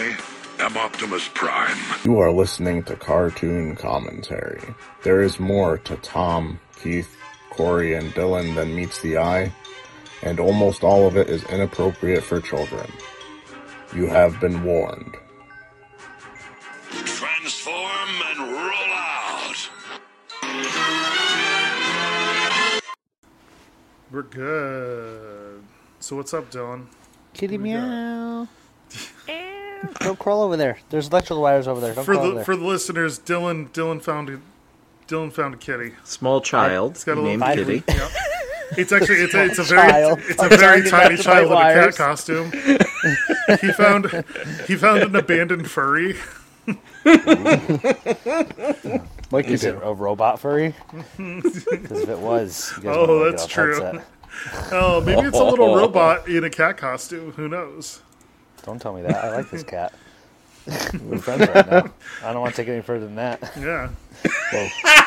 I am Optimus Prime. You are listening to Cartoon Commentary. There is more to Tom, Keith, Corey, and Dylan than meets the eye, and almost all of it is inappropriate for children. You have been warned. Transform and roll out. We're good. So what's up, Dylan? Kitty meow. got? Meow. Don't crawl over there. There's electrical wires over there. Don't For crawl over the there. for the listeners, Dylan Dylan found a Dylan found a kitty. Small child It's got a little Kitty. Yeah. It's actually it's a, it's a very Child. it's a I'm very tiny child the in a cat wires. costume. he found he found an abandoned furry. Like you Is it a robot furry? Because if it was, you guys Oh, might wanna that's get off true. headset. Oh, maybe it's a little robot in a cat costume. Who knows? Don't tell me that. I like this cat. We're friends right now. I don't want to take it any further than that. Yeah.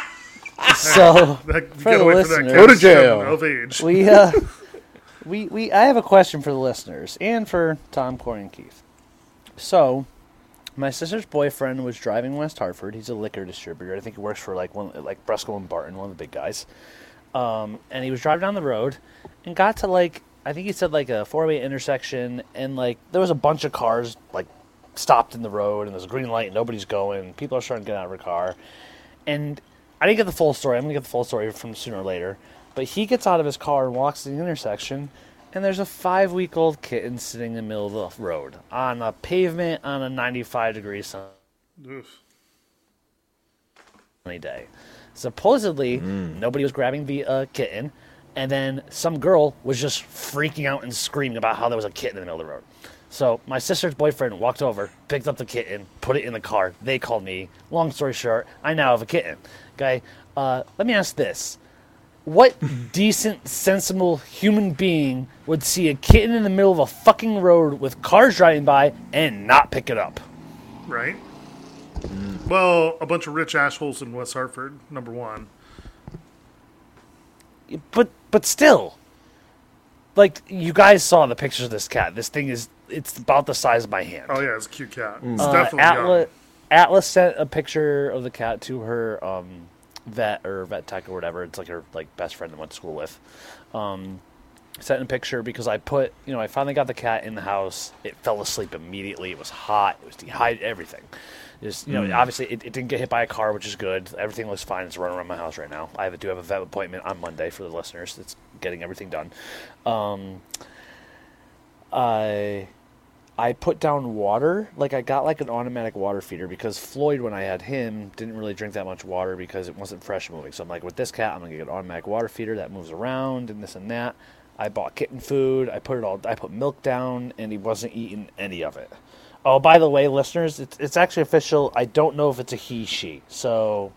So That, you For gotta the wait for that listeners- cat Go to to jail. Of age. we uh, we we I have a question for the listeners and for Tom, Corey, and Keith. So, my sister's boyfriend was driving West Hartford. He's a liquor distributor. I think he works for like one like Brescome and Barton, one of the big guys. Um, and he was driving down the road and got to like I think he said like a four way intersection and like there was a bunch of cars like stopped in the road and there's a green light and nobody's going. People are starting to get out of their car. And I didn't get the full story. I'm gonna get the full story from sooner or later. But he gets out of his car and walks to the intersection, and there's a five week old kitten sitting in the middle of the road on a pavement on a 95 degree sunny Oof. day. Supposedly, nobody was grabbing the uh, kitten, and then some girl was just freaking out and screaming about how there was a kitten in the middle of the road. So my sister's boyfriend walked over, picked up the kitten, put it in the car. They called me. Long story short, I now have a kitten. Okay, uh, let me ask this: What decent, sensible human being would see a kitten in the middle of a fucking road with cars driving by and not pick it up? Right. Well, a bunch of rich assholes in West Hartford. Number one. But but still like you guys saw the pictures of this cat. This thing is it's about the size of my hand. Oh yeah, it's a cute cat. It's uh, definitely atlas, young. atlas sent a picture of the cat to her um, vet or vet tech or whatever. It's like her like best friend that went to school with. Um, sent a picture because i put you know i finally got the cat in the house. It fell asleep immediately. It was hot. It was dehydrated everything. Just you know obviously it, it didn't get hit by a car which is good. Everything looks fine. It's running around my house right now. I have, do have a vet appointment on monday for the listeners. That's getting everything done. Um, i I put down water. Like I got like an automatic water feeder because Floyd, when I had him, didn't really drink that much water because it wasn't fresh moving. So I'm like, with this cat, I'm gonna get an automatic water feeder that moves around and this and that. I bought kitten food. I put it all. I put milk down, and he wasn't eating any of it. Oh, by the way, listeners, it's, it's actually official. I don't know if it's a he she. So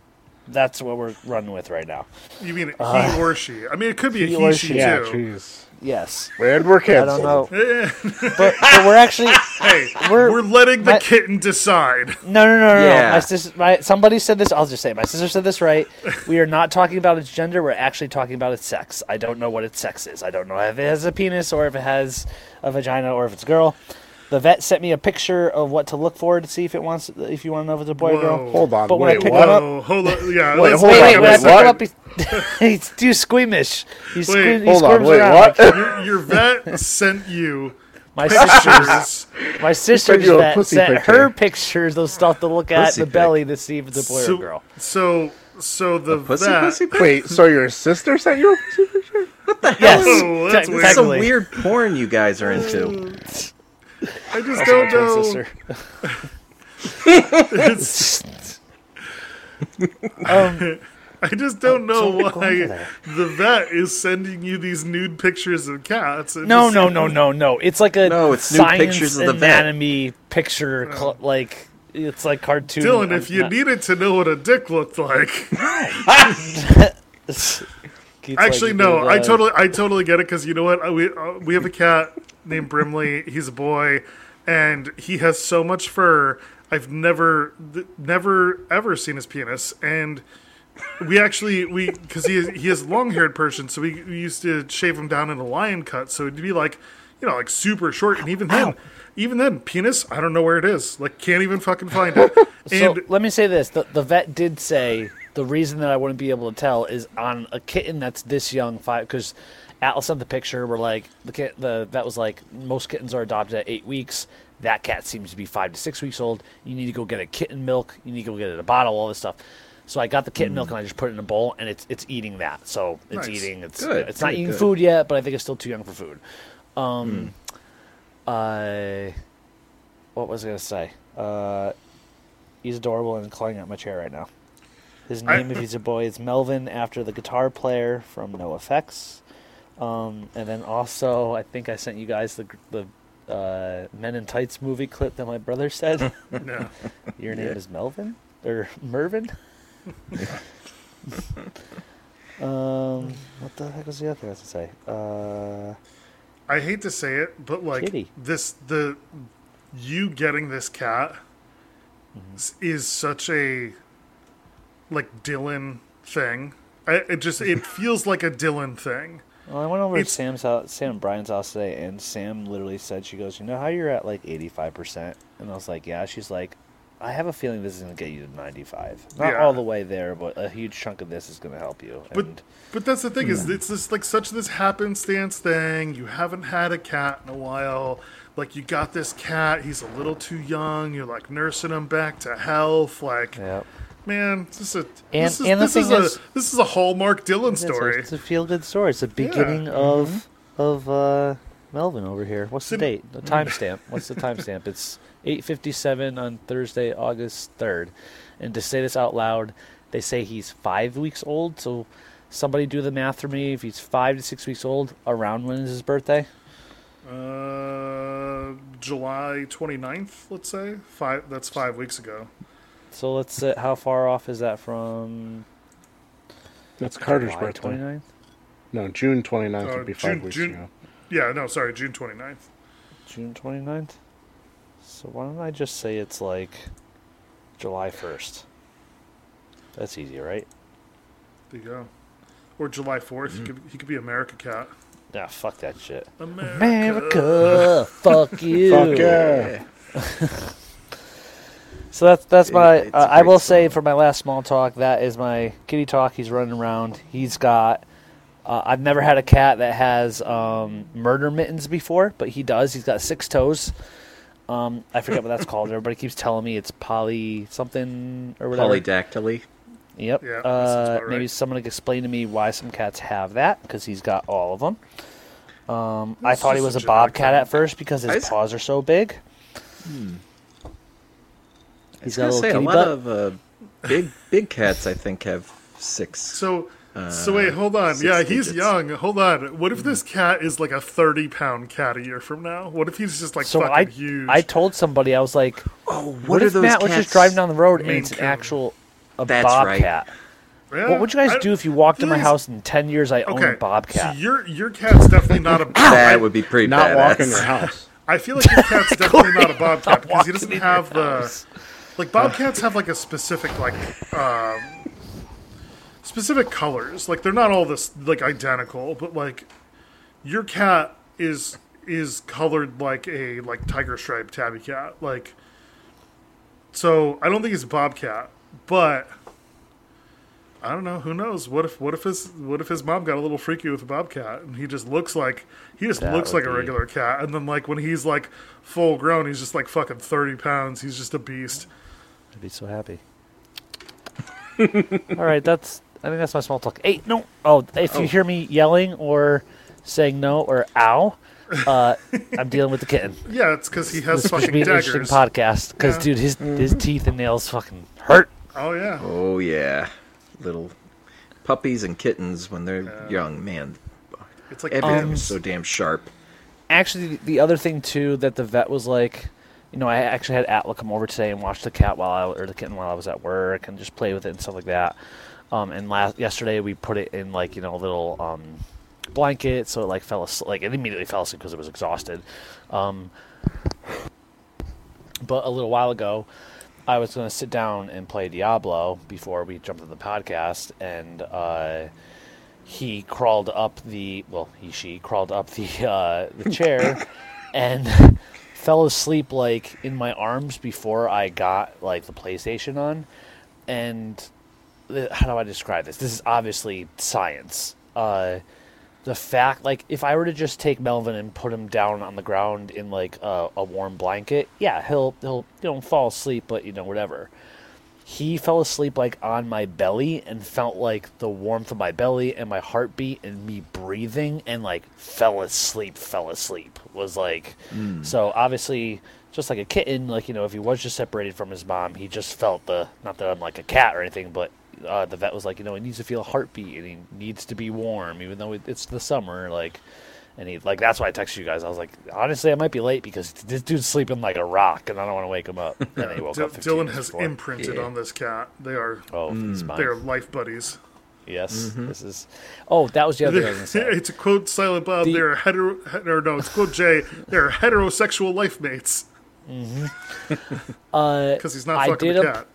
that's what we're running with right now. You mean he or she? I mean, it could be a Uh, he he, or she, she. Yeah, too. jeez. Yes, And we're I canceled. don't know, but, but we're actually Hey, We're- we're, letting the my- kitten decide. No, no, no, no. Yeah. no. My sister, my, somebody said this. I'll just say it. my sister said this right. We are not talking about its gender. We're actually talking about its sex. I don't know what its sex is. I don't know if it has a penis or if it has a vagina or if it's a girl. The vet sent me a picture of what to look for to see if it wants, if you want to know if it's a boy or girl. Hold on. But when I pick what? up- hold on. Yeah, Wait, hold Wait, on, wait, when wait, what? up, he, he's too squeamish. He's Wait, squeam, he Hold on. Wait, around. what? your, your vet sent you My sister's, pictures. my sister's vet sent picture. her pictures of stuff to look at Pussy in the pic. belly to see if it's a boy or girl. so, so the Pussy, vet. pussy, pussy. Wait, so your sister sent you a pussy picture? Yes, Oh, that's te- weird. Some weird porn you guys are into. Oh. I just My don't know. sister. It's- Um, I just don't know why the vet is sending you these nude pictures of cats. It no, no, no, no, no. It's like a No, it's new science pictures of the vet. anatomy picture, cl- like it's like cartoon. Dylan, if you not- needed to know what a dick looked like, actually like, no, I uh, totally, I totally get it because you know what? We uh, we have a cat named Brimley. He's a boy, and he has so much fur. I've never, th- never ever seen his penis, and we actually we because he is, he is long haired Persian, so we, we used to shave him down in a lion cut, so it'd be like you know, like super short. And even then, even then, penis, I don't know where it is. Like, can't even fucking find it. So And let me say this: the, the vet did say the reason that I wouldn't be able to tell is on a kitten that's this young, five because Atlas sent the picture. Where like the kit, the vet was like most kittens are adopted at eight weeks. That cat seems to be five to six weeks old. You need to go get a kitten milk. You need to go get it a bottle. All this stuff. So I got the kitten milk and I just put it in a bowl and it's it's eating that. So it's Nice. eating. It's Good, it's not eating good. food yet, but I think it's still too young for food. Um, I what was I gonna say? Uh, he's adorable and clawing at my chair right now. His I- name, if he's a boy, is Melvin, after the guitar player from NOFX. Um, and then also, I think I sent you guys the the uh, Men in Tights movie clip that my brother said. yeah. Your name is Melvin or Mervin. um, what the heck was the other thing I was to say? Uh, I hate to say it, but like Kitty. this, the you getting this cat Mm-hmm. is such a like Dylan thing. I, it just it feels like a Dylan thing. Well, I went over to Sam's house, Sam and Brian's house today, and Sam literally said, "She goes, you know how you're at like 85 percent," and I was like, "Yeah." She's like, "I have a feeling this is gonna get you to 95. Not Yeah. all the way there, but a huge chunk of this is gonna help you." But and but that's the thing is it's just like such this happenstance thing. You haven't had a cat in a while. Like you got this cat, he's a little too young. You're like nursing him back to health. Like yeah, man, this is a And- this is, and this is thing a is- this is a Hallmark Dylan story. It's a feel good story. It's the beginning of of uh, Melvin over here. What's the Sim- date? The timestamp. What's the timestamp? It's 8:57 on Thursday, August 3rd. And to say this out loud, they say he's five weeks old. So somebody do the math for me. If he's five to six weeks old, around when is his birthday? Uh, July 29th, let's say. Five. That's five weeks ago. So let's say how far off is that from That's Carter's July birthday. 29th? No, June 29th Uh, would be five June- weeks June- ago. Yeah, no, sorry, June 29th. June 29th? So why don't I just say it's like July 1st? That's easy, right? There you go. Or July 4th. Mm-hmm. He, could, he could be America Cat. Yeah, fuck that shit. America. America, fuck you. Fuck yeah. So that's that's my. It's Uh, I great will say for my last small talk, that is my kitty talk. He's running around. He's got. Uh, I've never had a cat that has um, murder mittens before, but he does. He's got six toes. Um, I forget what that's called. Everybody keeps telling me it's poly something or whatever. Polydactyly. Yep. Yeah, uh, about Maybe right. someone could explain to me why some cats have that because he's got all of them. Um, I thought he was a a bobcat genetic at first because his I s- paws are so big. I He's was gonna say a lot butt. of uh, big big cats. I think have six. So, so wait, hold on. Uh, six Yeah, he's young. Hold on. What if this cat is like a 30 pound cat a year from now? What if he's just like So fucking I, huge? I told somebody I was like, oh, "What, if Matt was just driving down the road and it's an Coon. actual a That's right. bobcat? Yeah, What would you guys I- do if you walked in my Please. house in ten years I own a bobcat? So your your cat's definitely not a. bobcat. That would be pretty Not badass. walk in your house. I feel like your cat's definitely not a bobcat because he doesn't have the house. Like bobcats have like a specific like um, specific colors. Like they're not all this like identical, but like your cat is is colored like a like tiger stripe tabby cat. Like so, I don't think he's a bobcat, but. I don't know. Who knows? What if what if his what if his mom got a little freaky with a bobcat and he just looks like he just That looks like a regular cat and then like when he's like full grown he's just like fucking thirty pounds. He's just a beast. I'd be so happy. All right, that's. I think that's my small talk. Hey, no. Oh, if you hear me yelling or saying no or ow, uh, I'm dealing with the kitten. Yeah, it's because he has This should fucking be an interesting daggers. podcast because, Yeah. dude, his his teeth and nails fucking hurt. Oh yeah, Oh yeah, little puppies and kittens when they're young. Man, it's like everything's bibs. so damn sharp. Actually, the other thing too that the vet was like, you know, I actually had Atla come over today and watch the cat while I or the kitten while I was at work and just play with it and stuff like that. Um, and last yesterday we put it in like you know a little um, blanket so it like fell asleep, like it immediately fell asleep because it was exhausted. Um, but a little while ago, I was going to sit down and play Diablo before we jumped on the podcast, and uh, he crawled up the well, he she crawled up the uh, the chair and fell asleep like in my arms before I got like the PlayStation on. And the- how do I describe this? This is obviously science. Uh, the fact, like, if I were to just take Melvin and put him down on the ground in like a, a warm blanket, yeah, he'll he'll you know fall asleep, but you know whatever he fell asleep like on my belly and felt like the warmth of my belly and my heartbeat and me breathing and like fell asleep fell asleep was like so obviously just like a kitten like you know if he was just separated from his mom he just felt the not that i'm like a cat or anything but uh, the vet was like you know he needs to feel a heartbeat and he needs to be warm even though it's the summer like and he like that's why I texted you guys. I was like, honestly, I might be late because this dude's sleeping like a rock, and I don't want to wake him up. And then he woke D- up. Dylan has before. imprinted Yeah. on this cat. They are Oh, he's mm, mine. they are life buddies. Yes, mm-hmm. this is. Oh, that was the other thing I was gonna say. it's a quote Silent Bob. The- they're hetero. Or no, it's quote Jay. They're heterosexual life mates mm-hmm. Uh, because he's not I fucking did a a- cat.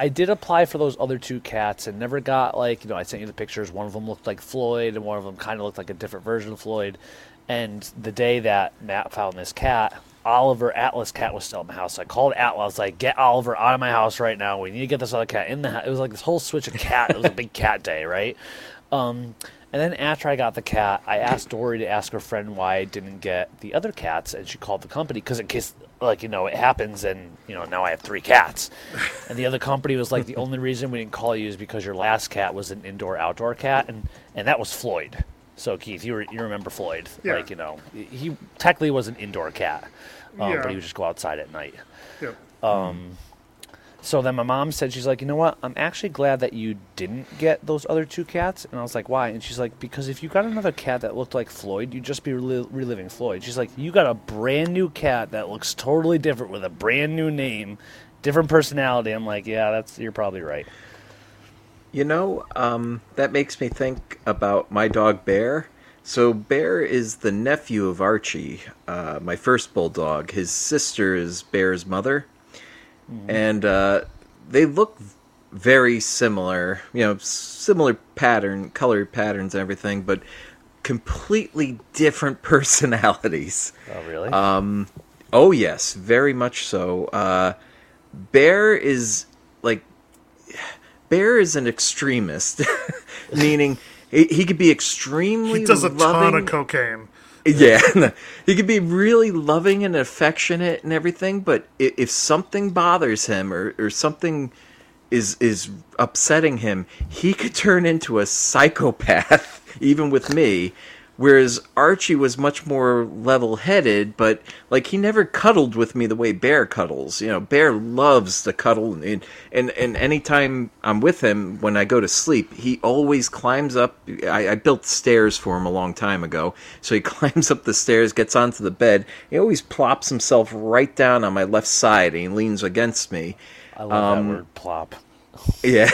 I did apply for those other two cats and never got like you know I sent you the pictures. One of them looked like Floyd, and one of them kind of looked like a different version of Floyd. And the day that Matt found this cat, Oliver Atlas cat was still in my house. So I called Atlas, I was like, "Get Oliver out of my house right now. We need to get this other cat in the house." It was like this whole switch of cat. it was a big cat day, right? Um, and then after I got the cat, I asked Dory to ask her friend why I didn't get the other cats, and she called the company because in case, like you know, it happens, and you know now I have three cats, and the other company was like, the only reason we didn't call you is because your last cat was an indoor outdoor cat, and and that was Floyd. So Keith, you re- you remember Floyd? Yeah. Like you know, he technically was an indoor cat, um, Yeah. but he would just go outside at night. Yep. So then my mom said, she's like, you know what? I'm actually glad that you didn't get those other two cats. And I was like, why? And she's like, because if you got another cat that looked like Floyd, you'd just be rel- reliving Floyd. She's like, you got a brand new cat that looks totally different with a brand new name, different personality. I'm like, yeah, that's you're probably right. You know, um, that makes me think about my dog Bear. So Bear is the nephew of Archie, uh, my first bulldog. His sister is Bear's mother, and uh, they look very similar. You know, similar pattern, color patterns, and everything, but completely different personalities. Oh, really? Um, oh yes, very much so. Uh, Bear is like Bear is an extremist, meaning he, he could be extremely He does a loving. ton of cocaine. Yeah, he could be really loving and affectionate and everything, but if something bothers him or, or something is is upsetting him, he could turn into a psychopath, even with me. Whereas Archie was much more level headed, but like he never cuddled with me the way Bear cuddles. You know, Bear loves to cuddle, and and and anytime I'm with him when I go to sleep, he always climbs up. I, I built stairs for him a long time ago, so he climbs up the stairs, gets onto the bed. He always plops himself right down on my left side, and he leans against me. I love um, that word plop. Yeah.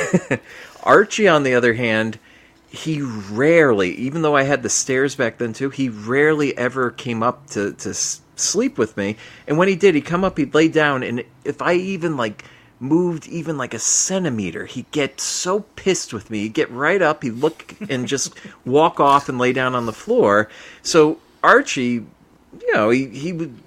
Archie, on the other hand, he rarely, even though I had the stairs back then too, he rarely ever came up to, to sleep with me. And when he did, he'd come up, he'd lay down, and if I even like moved even like a centimeter, he'd get so pissed with me. He'd get right up, he'd look and just walk off and lay down on the floor. So Archie, you know, he, he would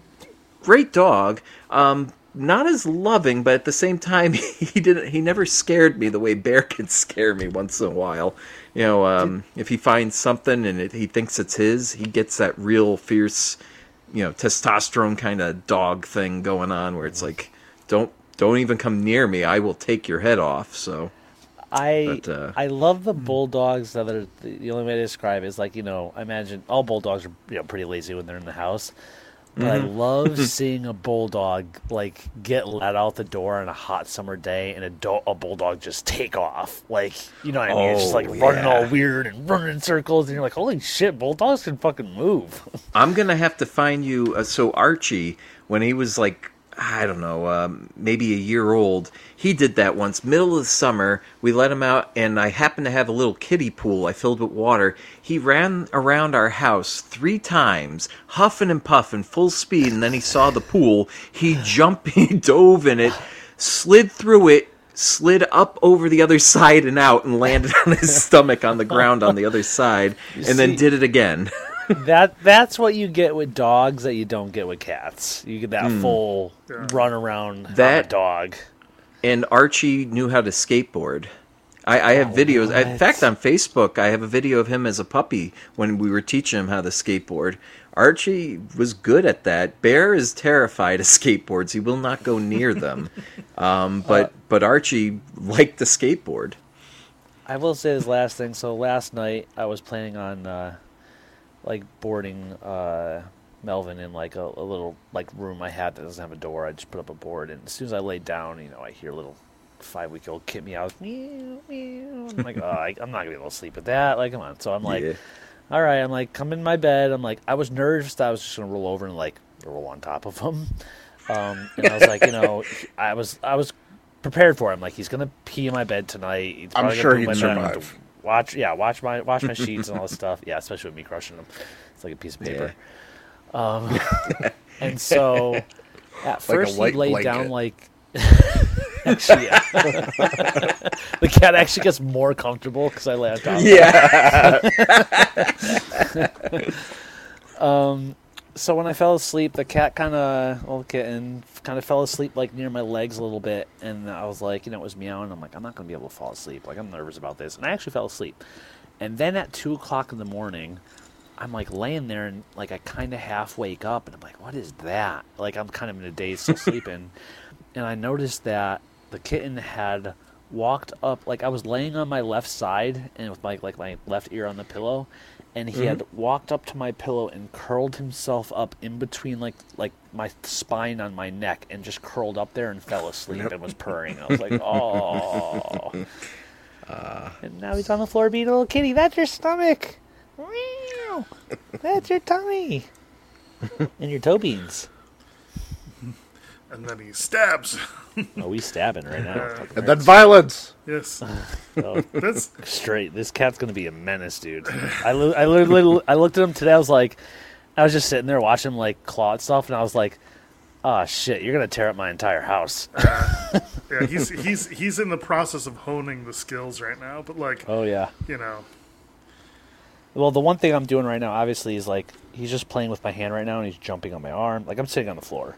great dog. Um, not as loving, but at the same time, he didn't. He never scared me the way Bear can scare me once in a while. You know, um, if he finds something and it, he thinks it's his, he gets that real fierce, you know, testosterone kind of dog thing going on, where it's like, don't don't even come near me. I will take your head off. So I But, uh, I love the bulldogs that are the, the only way to describe it is like you know I imagine all bulldogs are you know pretty lazy when they're in the house, but I Mm-hmm. love seeing a bulldog like get let out the door on a hot summer day and a, do- a bulldog just take off like you know what I mean it's just Oh, like running all weird and running in circles and you're like holy shit bulldogs can fucking move I'm gonna have to find you. Uh, so Archie, when he was like, I don't know, um, maybe a year old, he did that once. Middle of the summer, we let him out, and I happened to have a little kiddie pool I filled with water. He ran around our house three times, huffing and puffing, full speed, and then he saw the pool. He jumped, he dove in it, slid through it. slid up over the other side and out and landed on his stomach on the ground on the other side and then did it again. that that's what you get with dogs that you don't get with cats. You get that full run around on a That- dog. and Archie knew how to skateboard. I, I have videos. In fact, on Facebook, I have a video of him as a puppy when we were teaching him how to skateboard. Archie was good at that. Bear is terrified of skateboards. He will not go near them. Um, but but Archie liked the skateboard. I will say this last thing. So last night I was planning on uh, like boarding uh, Melvin in like a, a little like room I had that doesn't have a door. I just put up a board, and as soon as I laid down, you know, I hear a little five week old kid meow, meow, meow. I'm like, oh, I, I'm not gonna be able to sleep with that. Like, come on. So I'm like, Yeah. all right. I'm like, come in my bed. I'm like, I was nervous that I was just gonna roll over and like roll on top of him. Um, and I was like, you know, I was I was prepared for him. Like, he's gonna pee in my bed tonight. He's I'm sure he'd my bed. I'm gonna have to survive. Watch, yeah, watch my watch my sheets and all this stuff. Yeah, especially with me crushing them. It's like a piece of paper. Um, and so at first he laid down like. actually, yeah. the cat actually gets more comfortable because I lay on top. of him. So when I fell asleep, the cat kind of, well, kitten, kind of fell asleep like near my legs a little bit, and I was like, you know, it was meowing. I'm like, I'm not gonna be able to fall asleep. Like I'm nervous about this, and I actually fell asleep. And then at two o'clock in the morning, I'm like laying there and like I kind of half wake up, and I'm like, what is that? Like I'm kind of in a daze, still sleeping, and I noticed that the kitten had walked up like I was laying on my left side and with my like my left ear on the pillow and he had mm-hmm. walked up to my pillow and curled himself up in between like like my spine on my neck and just curled up there and fell asleep and was purring. I was like, "Oh." and now he's on the floor being a little kitty. That's your stomach. That's your tummy. and your toe beans. And then he stabs. Oh, he's stabbing right now. Uh, and then violence. Yes. Oh. That's straight. This cat's gonna be a menace, dude. I lo- I literally I looked at him today. I was like, I was just sitting there watching him like claw at stuff, and I was like, oh shit, you're gonna tear up my entire house. Uh, yeah, he's he's he's in the process of honing the skills right now, but like, oh yeah. you know, Well, the one thing I'm doing right now, obviously, is like he's just playing with my hand right now, and he's jumping on my arm. Like I'm sitting on the floor,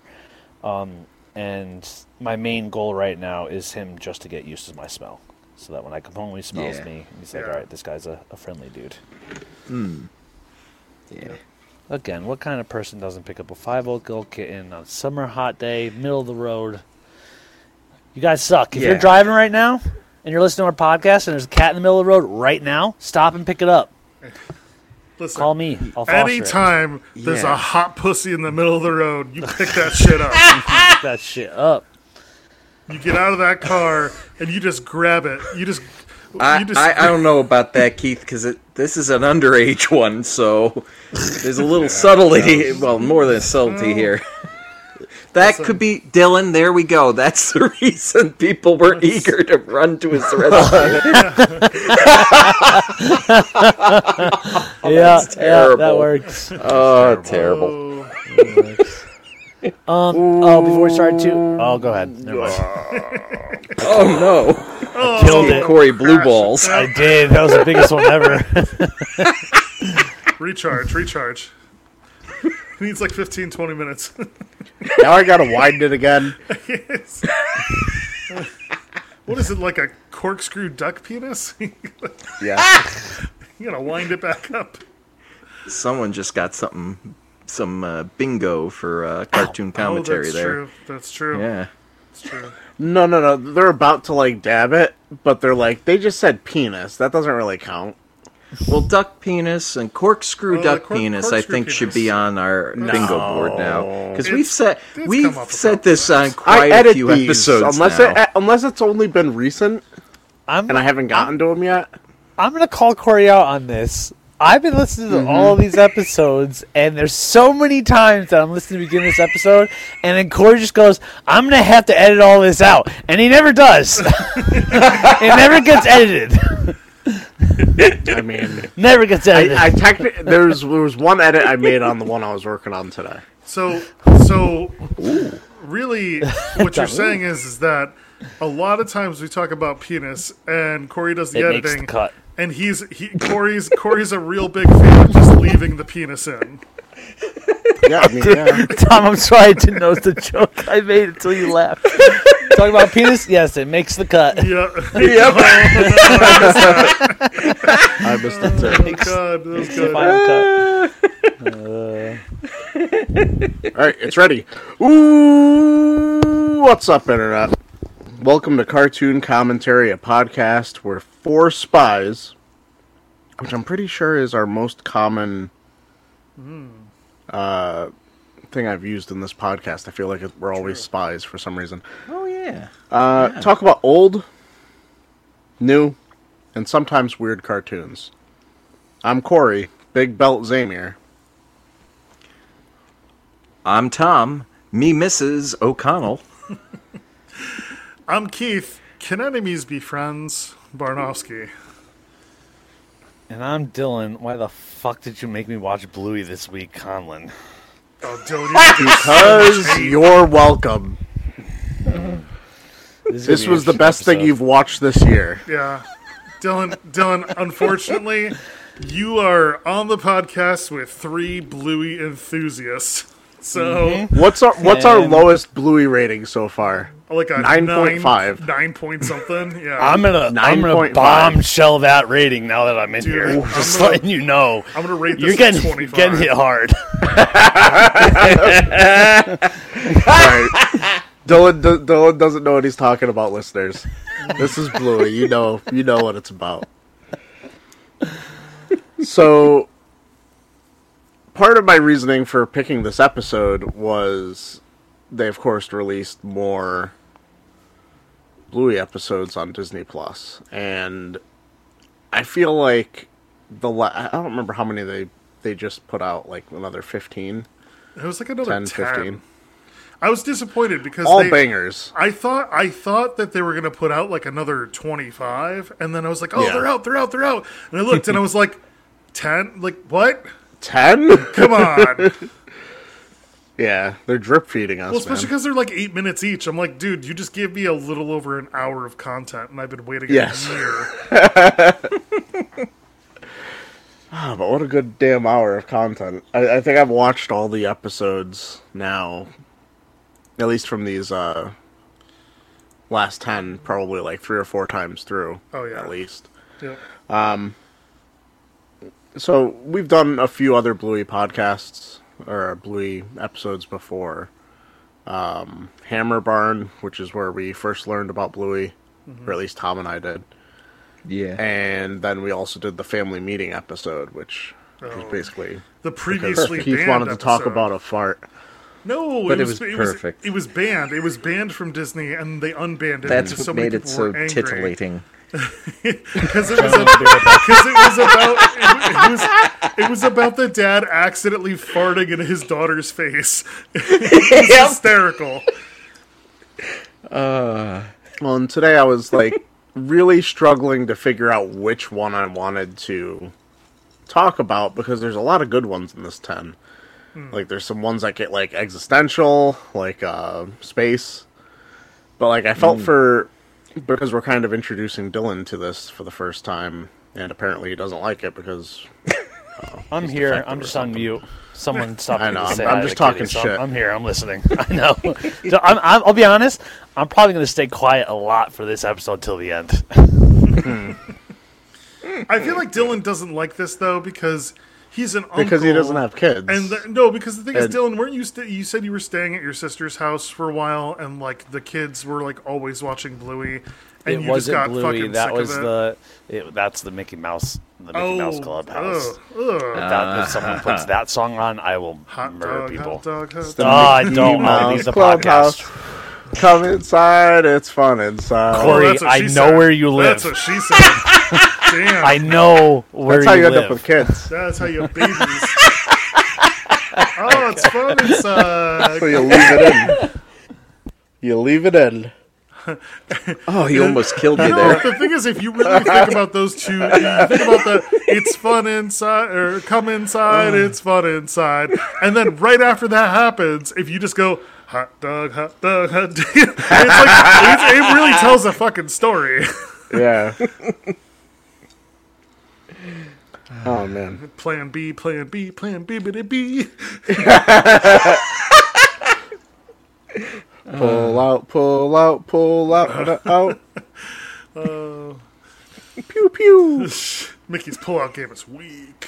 um, and my main goal right now is him just to get used to my smell, so that when I come home, he smells Yeah. me. He's like, Yeah. all right, this guy's a, a friendly dude. Yeah. Again, what kind of person doesn't pick up a five old girl kitten on a summer hot day, middle of the road? You guys suck. If Yeah. you're driving right now and you're listening to our podcast and there's a cat in the middle of the road right now, stop and pick it up. listen. Call me. I'll foster it. Anytime there's Yeah. a hot pussy in the middle of the road, you pick that shit up. Pick that shit up. You get out of that car and you just grab it. You just, I, you just. I, I don't know about that, Keith, because this is an underage one, so there's a little subtlety. Well, more than subtlety here. That could be Dylan. There we go. That's the reason people were eager to run to his rescue. yeah, yeah, that works. oh, terrible. Oh, Um, oh, before we start to, oh, go ahead. Never mind. Oh no! Killed it. Corey blue balls. I did. That was the biggest one ever. recharge, recharge. He needs like 15, 20 minutes. Now I gotta widen it again. Yes. what is it, like a corkscrew duck penis? Yeah. you gotta wind it back up. Someone just got something, some uh, bingo for uh, cartoon commentary oh, that's there. true. That's true. Yeah. That's true. No, no, no. They're about to like dab it, but they're like they just said penis. That doesn't really count. Well, duck penis and corkscrew Oh, duck cork- penis, I corkscrew think, should be on our bingo board now because we've said we've come up a said this on times. I quite a edit few these episodes unless now. it unless it's only been recent I'm, and I haven't gotten to them yet. I'm gonna call Corey out on this. I've been listening to Mm-hmm. all of these episodes, and there's so many times that I'm listening to the beginning of this episode, and then Corey just goes, "I'm gonna have to edit all this out," and he never does. it never gets edited. I mean, Never gets edited. I, I technically there's there was one edit I made on the one I was working on today. So, so really, what you're saying is, is that a lot of times we talk about penis, and Corey does the It editing, makes the cut. and he's he Corey's Corey's a real big fan of just leaving the penis in. Yeah, I mean, yeah. Tom, I'm sorry I didn't know the joke I made until you laughed. Talking about penis? Yes, it makes the cut. Yeah. Yep. I missed it too. oh God, that was good. Final cut. All right, it's ready. Ooh, what's up, internet? Welcome to Cartoon Commentary, a podcast where four spies, which I'm pretty sure is our most common uh, thing I've used in this podcast. I feel like it, we're always spies for some reason. Oh yeah. Uh, Talk about old, new, and sometimes weird cartoons. I'm Corey, Big Belt Zamir. I'm Tom. Me, Mrs. O'Connell. I'm Keith. Can enemies be friends? Barnowski. And I'm Dylan. Why the fuck did you make me watch Bluey this week, Conlon? Oh, Dylan, you did Because you're welcome. Is This was the an best thing you've watched this year. Yeah. Dylan, Dylan, unfortunately, you are on the podcast with three Bluey enthusiasts. So, What's our What's our And- lowest Bluey rating so far? like a 9.5. nine, nine point something. Yeah. I'm gonna I'm gonna bombshell that rating now that I'm in Dude, here. I'm Just gonna- letting you know. I'm gonna rate this You're getting, at 25. getting hit hard. Right. Dylan, D- Dylan doesn't know what he's talking about, listeners. This is Bluey. You know, you know what it's about. So, part of my reasoning for picking this episode was they, of course, released more Bluey episodes on Disney Plus, and I feel like the la- I don't remember how many they they just put out, like another 15, It was like another 10, 10. 15. I was disappointed because all they, bangers. I thought I thought that they were gonna put out like another twenty five, and then I was like, oh, Yeah. they're out, they're out, they're out, and I looked and I was like, ten, like what? 10? Come on. Yeah, they're drip feeding us. Well, especially because they're like eight minutes each. I'm like, dude, you just gave me a little over an hour of content, and I've been waiting Yes. a year. Ah, but what a good damn hour of content. I, I think I've watched all the episodes now, at least from these uh, last ten, probably like three or four times through. Oh, yeah. at least. Yep. So we've done a few other Bluey podcasts or Bluey episodes before. Um, Hammerbarn, which is where we first learned about Bluey, or at least Tom and I did. Yeah. And then we also did the family meeting episode, which was Oh. basically The because previously Keith wanted to talk about a fart. No, But it it was, was it perfect. Was, it was banned. It was banned from Disney, and they unbanned it. That's what so made it so angry. titillating. because it was because it was about it, it was it was about the dad accidentally farting in his daughter's face. it was hysterical. Uh. Well, and today I was like really struggling to figure out which one I wanted to talk about because there's a lot of good ones in this 10. Like there's some ones that get like existential, like uh space. But like I felt hmm. for because we're kind of introducing Dylan to this for the first time and apparently he doesn't like it because uh, I'm here. I'm or just on mute. Someone stop I me know, to I'm- I'm just the kitty, talking so I'm- I'm here. I'm listening. I know. So I'm, I'm, I'll be honest. I'm probably going to stay quiet a lot for this episode till the end. Hmm. I feel like Dylan doesn't like this though because he's an uncle. because he doesn't have kids. And the, no, because the thing is, Dylan, weren't you? St- you said you were staying at your sister's house for a while, and like the kids were like always watching Bluey, and it you wasn't just got Bluey. fucking That sick was of it. the. It, that's the Mickey Mouse. The Mickey Mouse oh, Clubhouse. ugh, ugh. If, that, if someone puts that song on, I will hot murder dog, people. hot dog, hot The Oh. I don't want to Mouse leave the Clubhouse. podcast. Come inside, it's fun inside. Corey, Oh, I know said. where you live. That's what she said. Damn. I know where That's how you end live. up with kids. That's how you have babies. oh, it's fun inside. So you leave it in. You leave it in. Oh, he almost killed me No, there. the thing is, if you really think about those two, you think about the "it's fun inside" or "come inside," it's fun inside, and then right after that happens, if you just go hot dog, hot dog, hot dog. it's like it, it really tells a fucking story. Yeah. Oh uh, man. plan B, plan B, plan B, B, B. Pull out, pull out, pull out, pull out. pew pew. Mickey's pullout game is weak.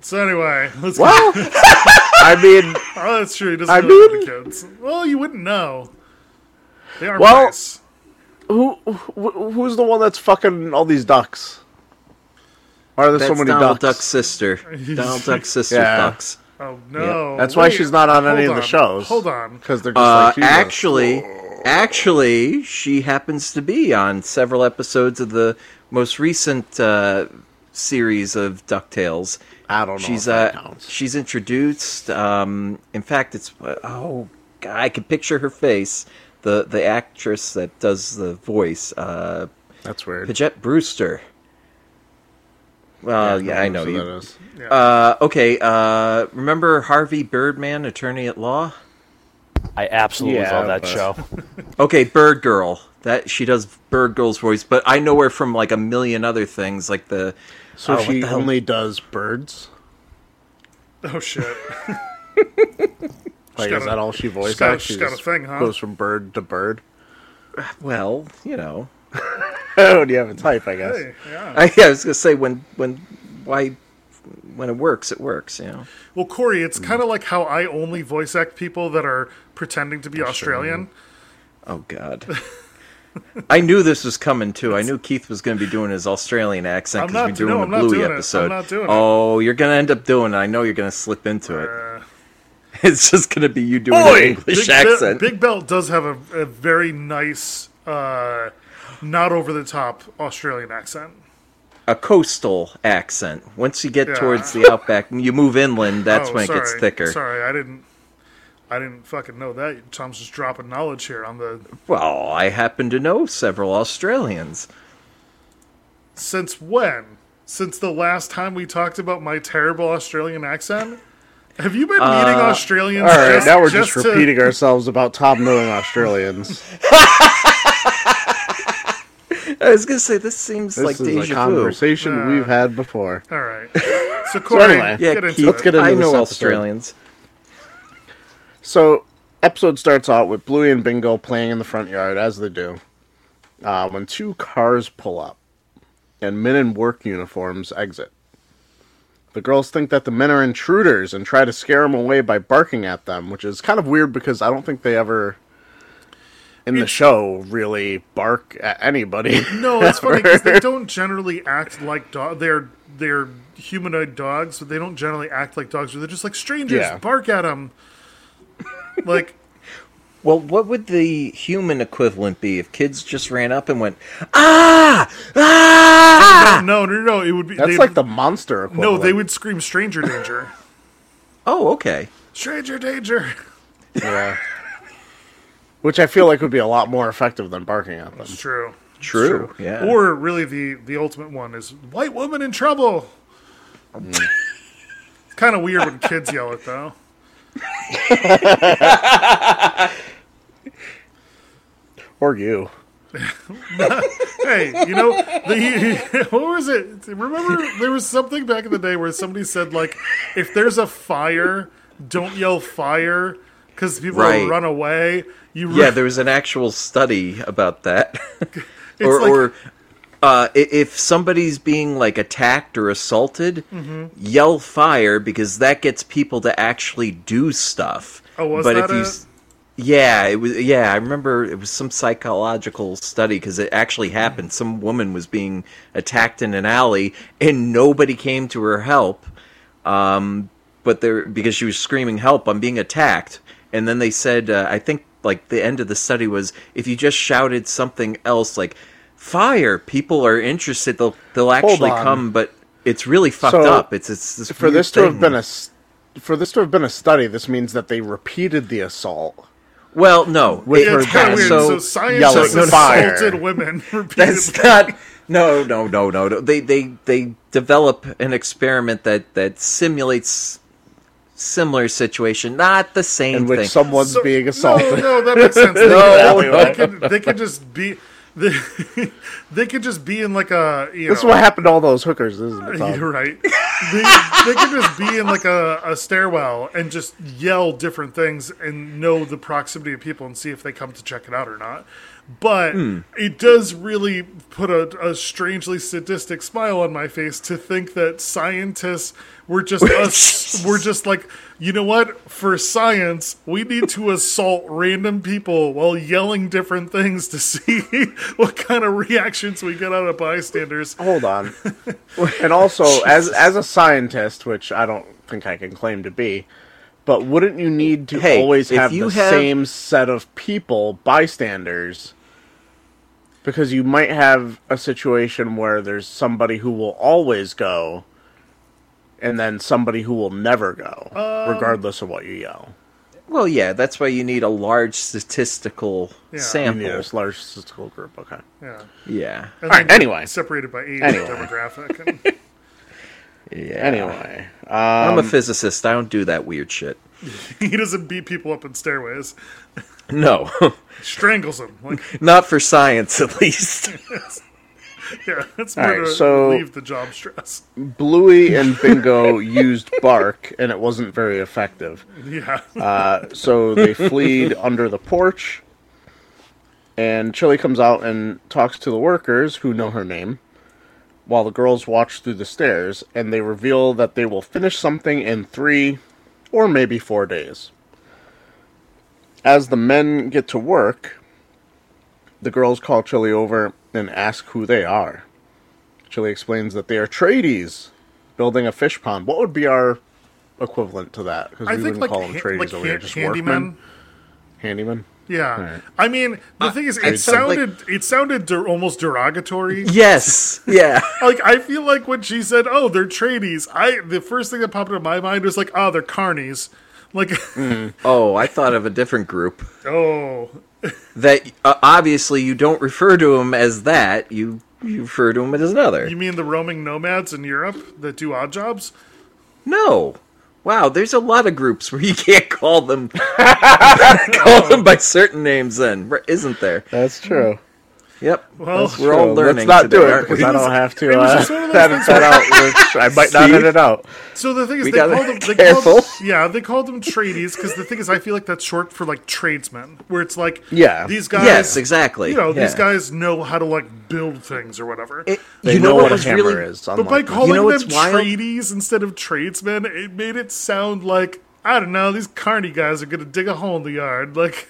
so anyway, let's go. Well, I mean, Oh, that's true. He doesn't I mean- the kids. Well, you wouldn't know. They are Well- who who- who's the one that's fucking all these ducks? Why are there That's so many Donald ducks? Duck's sister. Donald Duck's sister Yeah. ducks. Oh no! That's why Wait, she's not on any hold of the on, shows. Hold on. because they're just Uh, like Jesus. actually, actually, she happens to be on several episodes of the most recent uh, series of Ducktales. I don't know. She's if that uh, counts. she's introduced. Um, in fact, it's oh, God, I can picture her face. The the actress that does the voice, uh, That's weird. Paget Brewster. Well, yeah, I know who you. that is. Uh, okay, uh, remember Harvey Birdman, attorney at law? I absolutely Yeah, love that but- show. Okay, Bird Girl. That she does Bird Girl's voice, but I know her from like a million other things, like the. So Oh, she the only does birds. Oh shit! Like, got is a- that all she voiced? got a- She she's got a thing, huh? Goes from bird to bird. Well, you know, Oh, do you have a type? I guess. Hey, yeah. I, yeah, I was gonna say when when why when it works, it works. You know. Well, Corey, it's kind of like how I only voice act people that are pretending to be Australian. Oh God. I knew this was coming too. I knew Keith was going to be doing his Australian accent because we're doing no, the I'm Bluey doing it. Episode. it. oh, you're going to end up doing it. I know you're going to slip into it. Uh, It's just going to be you doing Oi! an English Big, accent. Big Belt does have a, a very nice, uh, not over the top Australian accent. a coastal accent. Once you get Yeah. towards the outback, you move inland. That's Oh, when it sorry. gets thicker. Sorry, I didn't. I didn't fucking know that. Tom's just dropping knowledge here on the. Well, I happen to know several Australians. Since when? Since the last time we talked about my terrible Australian accent? Have you been Uh, meeting Australians? All right, just, now we're just, to- repeating ourselves about Tom knowing Australians. I was gonna say this seems This like is a deja vu. conversation Uh, we've had before. All right. So Corey, anyway. Yeah, get into Keith, Let's get into I this know episode. Australians. So, episode starts out with Bluey and Bingo playing in the front yard, as they do, uh, when two cars pull up and men in work uniforms exit. The girls think that the men are intruders and try to scare them away by barking at them, which is kind of weird because I don't think they ever, in the show, really bark at anybody. No, it's funny because they don't generally act like dog. They're they're humanoid dogs, but they don't generally act like dogs. They're just like strangers. Yeah. Bark at them. Like Well, what would the human equivalent be if kids just ran up and went, ah, ah? no, no, no. It would be That's like the monster no. They would scream "Stranger danger, Oh, okay. stranger danger." Yeah. Which I feel like would be a lot more effective than barking at them. It's true. True. Yeah. Or really, the the ultimate one is "White woman in trouble." it's kind of weird when kids yell it though. Or you. Hey, you know, the, what was it? Remember, there was something back in the day where somebody said, like, if there's a fire, don't yell fire because people Right. run away. You yeah, run- there was an actual study about that. Or like- or uh, if somebody's being like attacked or assaulted, Mm-hmm. yell fire because that gets people to actually do stuff. Oh, was but that if you it? yeah, it was. Yeah, I remember it was some psychological study because it actually happened. Some woman was being attacked in an alley, and nobody came to her help. Um, but there because she was screaming, "Help! I'm being attacked!" And then they said, uh, I think like the end of the study was if you just shouted something else like "fire," people are interested. They'll they'll actually come, but it's really fucked So, up. It's it's this For this to have been a s- for this to have been a study, this means that they repeated the assault. well, no, With it- her kind of weird. so So, science yelling has fire. assaulted women That's not. No, no, no, no, no. They they they develop an experiment that that simulates similar situation, not the same in which thing. someone's So- being assaulted. no, that makes sense. They, No, they, no. could, they could just be. They, they could just be in like a. You This is what happened to all those hookers, isn't it? Tom? You're right. They, they could just be in like a, a stairwell and just yell different things and know the proximity of people and see if they come to check it out or not. But hmm. it does really put a, a strangely sadistic smile on my face to think that scientists were just us. We're just like, you know what? For science, we need to assault random people while yelling different things to see what kind of reactions we get out of bystanders. Hold on. and also, as as a scientist, which I don't think I can claim to be, but wouldn't you need to Hey, always have the have- same set of people, bystanders? Because you might have a situation where there's somebody who will always go, and then somebody who will never go, Um, regardless of what you yell. well, yeah, that's why you need a large statistical Yeah. You sample. need a large statistical group. Okay. Yeah. Yeah. And All right, anyway. separated by age Anyway. and demographic. And, Yeah. Anyway, I'm a physicist. I don't do that weird shit. he doesn't beat people up in stairways. No. Strangles them. Like, Not for science, at least. yeah, that's more right, to so- relieve the job stress. Bluey and Bingo used bark, and it wasn't very effective. Yeah. Uh, so they fleed under the porch, and Chili comes out and talks to the workers who know her name, while the girls watch through the stairs, and they reveal that they will finish something in three or maybe four days. As the men get to work, the girls call Chili over and ask who they are. Chili explains that they are tradies building a fish pond. What would be our equivalent to that? Because we wouldn't like, call them ha- tradies like over here, just handyman. workmen. Handyman. Yeah. Alright. I mean, the uh, thing is, it it sounds like- sounded it sounded der- almost derogatory. yes. Yeah. Like I feel like when she said, "Oh, they're tradies," I the first thing that popped into my mind was like, "Oh, they're carnies." Like, mm-hmm. Oh, I thought of a different group. oh, That uh, obviously you don't refer to them as that. You you refer to them as another. you mean the roaming nomads in Europe that do odd jobs? No. Wow, there's a lot of groups where you can't call them call them by certain names then, isn't there? That's true. Yep. Well, We're all learning Let's not today, do it because we? I don't have to it was uh, just one of edit that out. I might not See? edit out. So the thing is, We they called them. be They called, careful. yeah, they called them tradies because the thing is, I feel like that's short for like tradesmen, where it's like, Yeah. these guys, Yes, exactly. You know, these guys know how to like build things or whatever. It- They you know, know, what, what a was hammer really is. but by unlike me. calling know them what's wild? tradies instead of tradesmen, it made it sound like I don't know. These carny guys are gonna dig a hole in the yard. Like,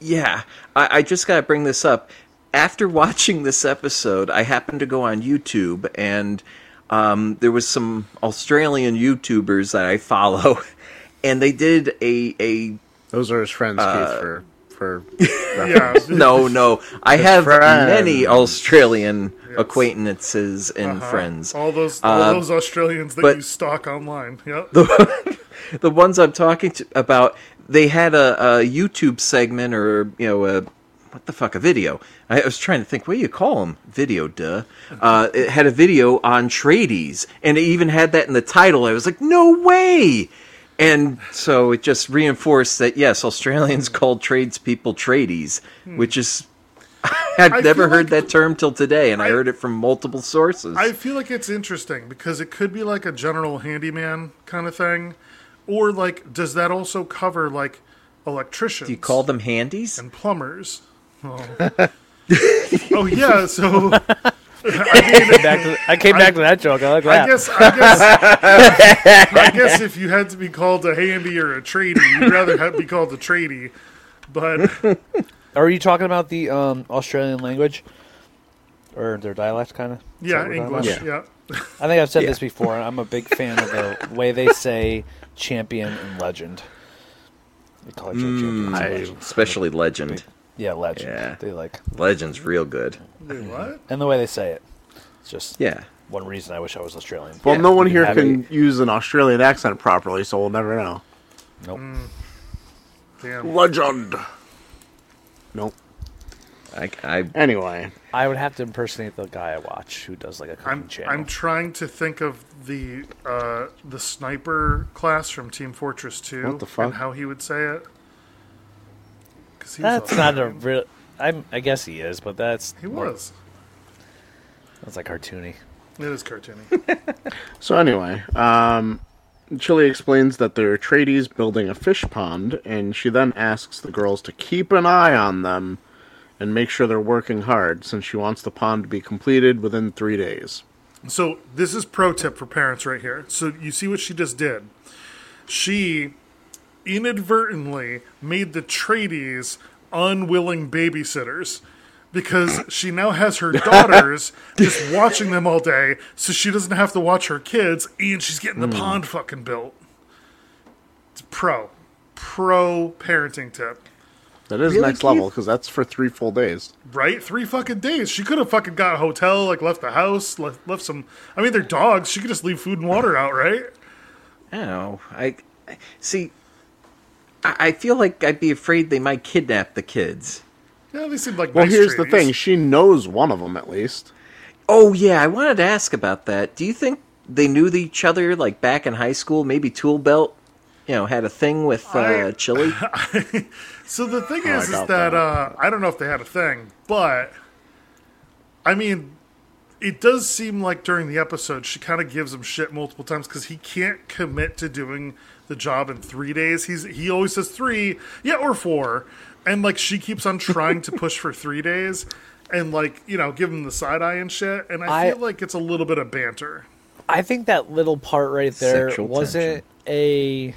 Yeah, I, I just got to bring this up. After watching this episode, I happened to go on YouTube, and um, there was some Australian YouTubers that I follow, and they did a a those are his friends, Uh, Keith. For for yeah, no no. I have friends. many Australian acquaintances and friends. all those all Uh, those Australians that you stalk online. Yep. the ones I'm talking to about, they had a, a YouTube segment or you know a what the fuck a video. I was trying to think what do you call them video. Duh. Uh, it had a video on tradies, and it even had that in the title. I was like, no way. And so it just reinforced that yes, Australians called tradespeople tradies, which is I've I never heard like- that term till today, and I, I- heard it from multiple sources. I feel like it's interesting because it could be like a general handyman kind of thing, or like does that also cover like electricians? Do you call them handies? and plumbers? Oh, oh yeah. So I mean, Back to, I came back to that joke. I like I guess I guess I guess if you had to be called a handy or a tradie, you'd rather have, be called a tradie. But Are you talking about the um, Australian language or their dialect, kind of? yeah, English. Yeah. I think I've said Yeah. this before. I'm a big fan of the way they say champion and legend. They call it champion. and I- legend. Especially legend. Yeah, legend. Yeah. They like, Legend's real good. Wait, what? and the way they say it. It's just Yeah. one reason I wish I was Australian. well, Yeah, no one here have can use an Australian accent properly, so we'll never know. Nope. Damn. Legend. Nope. I, I Anyway, I would have to impersonate the guy I watch who does like a cooking I'm channel. I'm trying to think of the uh, the sniper class from Team Fortress 2 What the fuck? and how he would say it. 'Cause he that's a- not a real. I'm. I guess he is, but that's He more- was. That's like cartoony. It is cartoony. so anyway, um, Chili explains that they're tradies building a fish pond, and she then asks the girls to keep an eye on them and make sure they're working hard, since she wants the pond to be completed within three days. So this is pro tip for parents right here. So you see what she just did. She inadvertently made the tradies unwilling babysitters because she now has her daughters just watching them all day, so she doesn't have to watch her kids, and she's getting the hmm. pond fucking built. It's pro, pro parenting tip. That is Really, next level because that's for three full days. Right? Three fucking days. She could have fucking got a hotel, like left the house, left, left some. I mean, they're dogs. She could just leave food and water out, right? I don't know. I I- see. I, I feel like I'd be afraid they might kidnap the kids. Yeah, they seem like Well, nice here's the thing: she knows one of them at least. Oh yeah, I wanted to ask about that. Do you think they knew each other like back in high school? Maybe Tool Belt, you know, had a thing with uh, I- Chili. So the thing Oh, is, is that, that. uh, I don't know if they had a thing, but I mean, it does seem like during the episode she kind of gives him shit multiple times because he can't commit to doing the job in three days. He's he always says three, yeah, or four, and like she keeps on trying to push for three days, and like you know, give him the side eye and shit. And I, I- feel like it's a little bit of banter. I think that little part right there Sexual wasn't a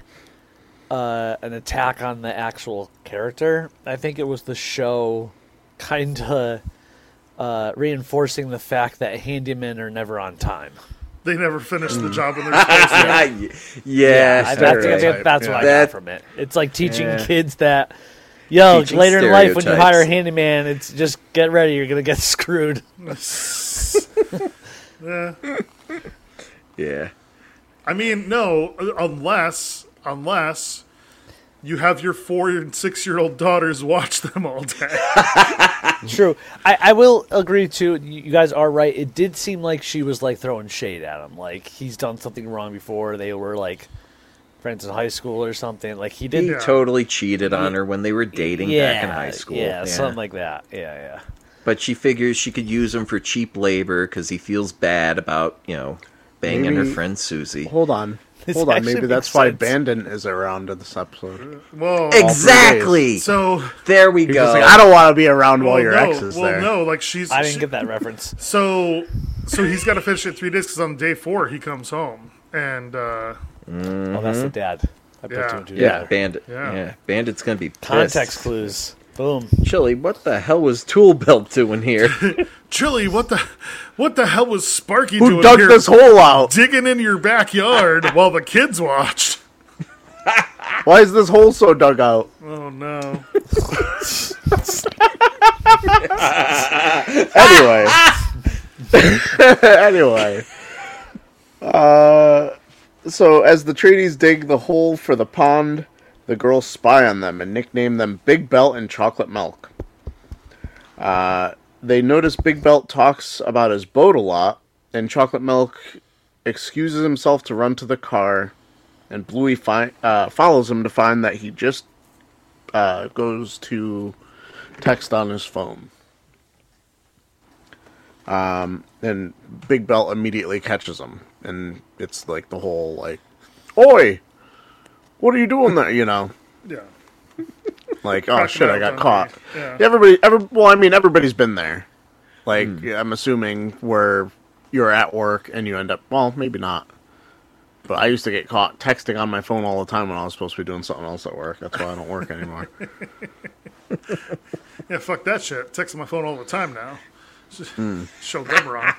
uh, an attack on the actual character. I think it was the show kind of uh, reinforcing the fact that handymen are never on time. They never finish Hmm. the job when they're supposed to. yeah, yeah, that's, I think stereotype, that's what I yeah. got from it. It's like teaching Yeah. kids that, yo, Teaching later in life when you hire a handyman, it's just get ready, you're gonna get screwed. Yeah. yeah. I mean, no, unless unless you have your four and six year old daughters watch them all day. True. I, I will agree too. You you guys are right. It did seem like she was like throwing shade at him. Like he's done something wrong before. They were like friends in high school or something. Like he did. He Yeah. totally cheated on her when they were dating yeah, back in high school. Yeah, something like that. Yeah, yeah. but she figures she could use him for cheap labor because he feels bad about you know banging her friend Susie. Hold on, This hold on. Maybe that's why sense. Bandon is around in this episode. Whoa. Exactly. So there we go. like, I don't want to be around while your no, ex is well, there. no, like she's. I didn't she- get that reference. So, so he's got to finish it three days because on day four he comes home and uh, Oh, that's the dad. I put Yeah. two and two yeah. Bandit. Yeah. Yeah. Bandit's gonna be pissed. Context clues. Boom. Chili, what the hell was Tool Belt doing here? Chili. What the, what the hell was Sparky Who doing dug here? this hole out? Digging in your backyard while the kids watched. Why is this hole so dug out? Oh no! Anyway. anyway. Uh, so as the tradies dig the hole for the pond, the girls spy on them and nickname them Big Belt and Chocolate Milk. Uh, they notice Big Belt talks about his boat a lot, and Chocolate Milk excuses himself to run to the car, and Bluey fi- uh, follows him to find that he just uh, goes to text on his phone. Um, and Big Belt immediately catches him, and it's like the whole like, "Oi, what are you doing there?" You know, Yeah. like, "Oh shit, I got caught." Yeah. Everybody, every well, I mean, everybody's been there. Like, hmm. I'm assuming where you're at work and you end up, well, maybe not. But I used to get caught texting on my phone all the time when I was supposed to be doing something else at work. That's why I don't work anymore. Yeah, fuck that shit. Texting my phone all the time now. Hmm. Show them wrong.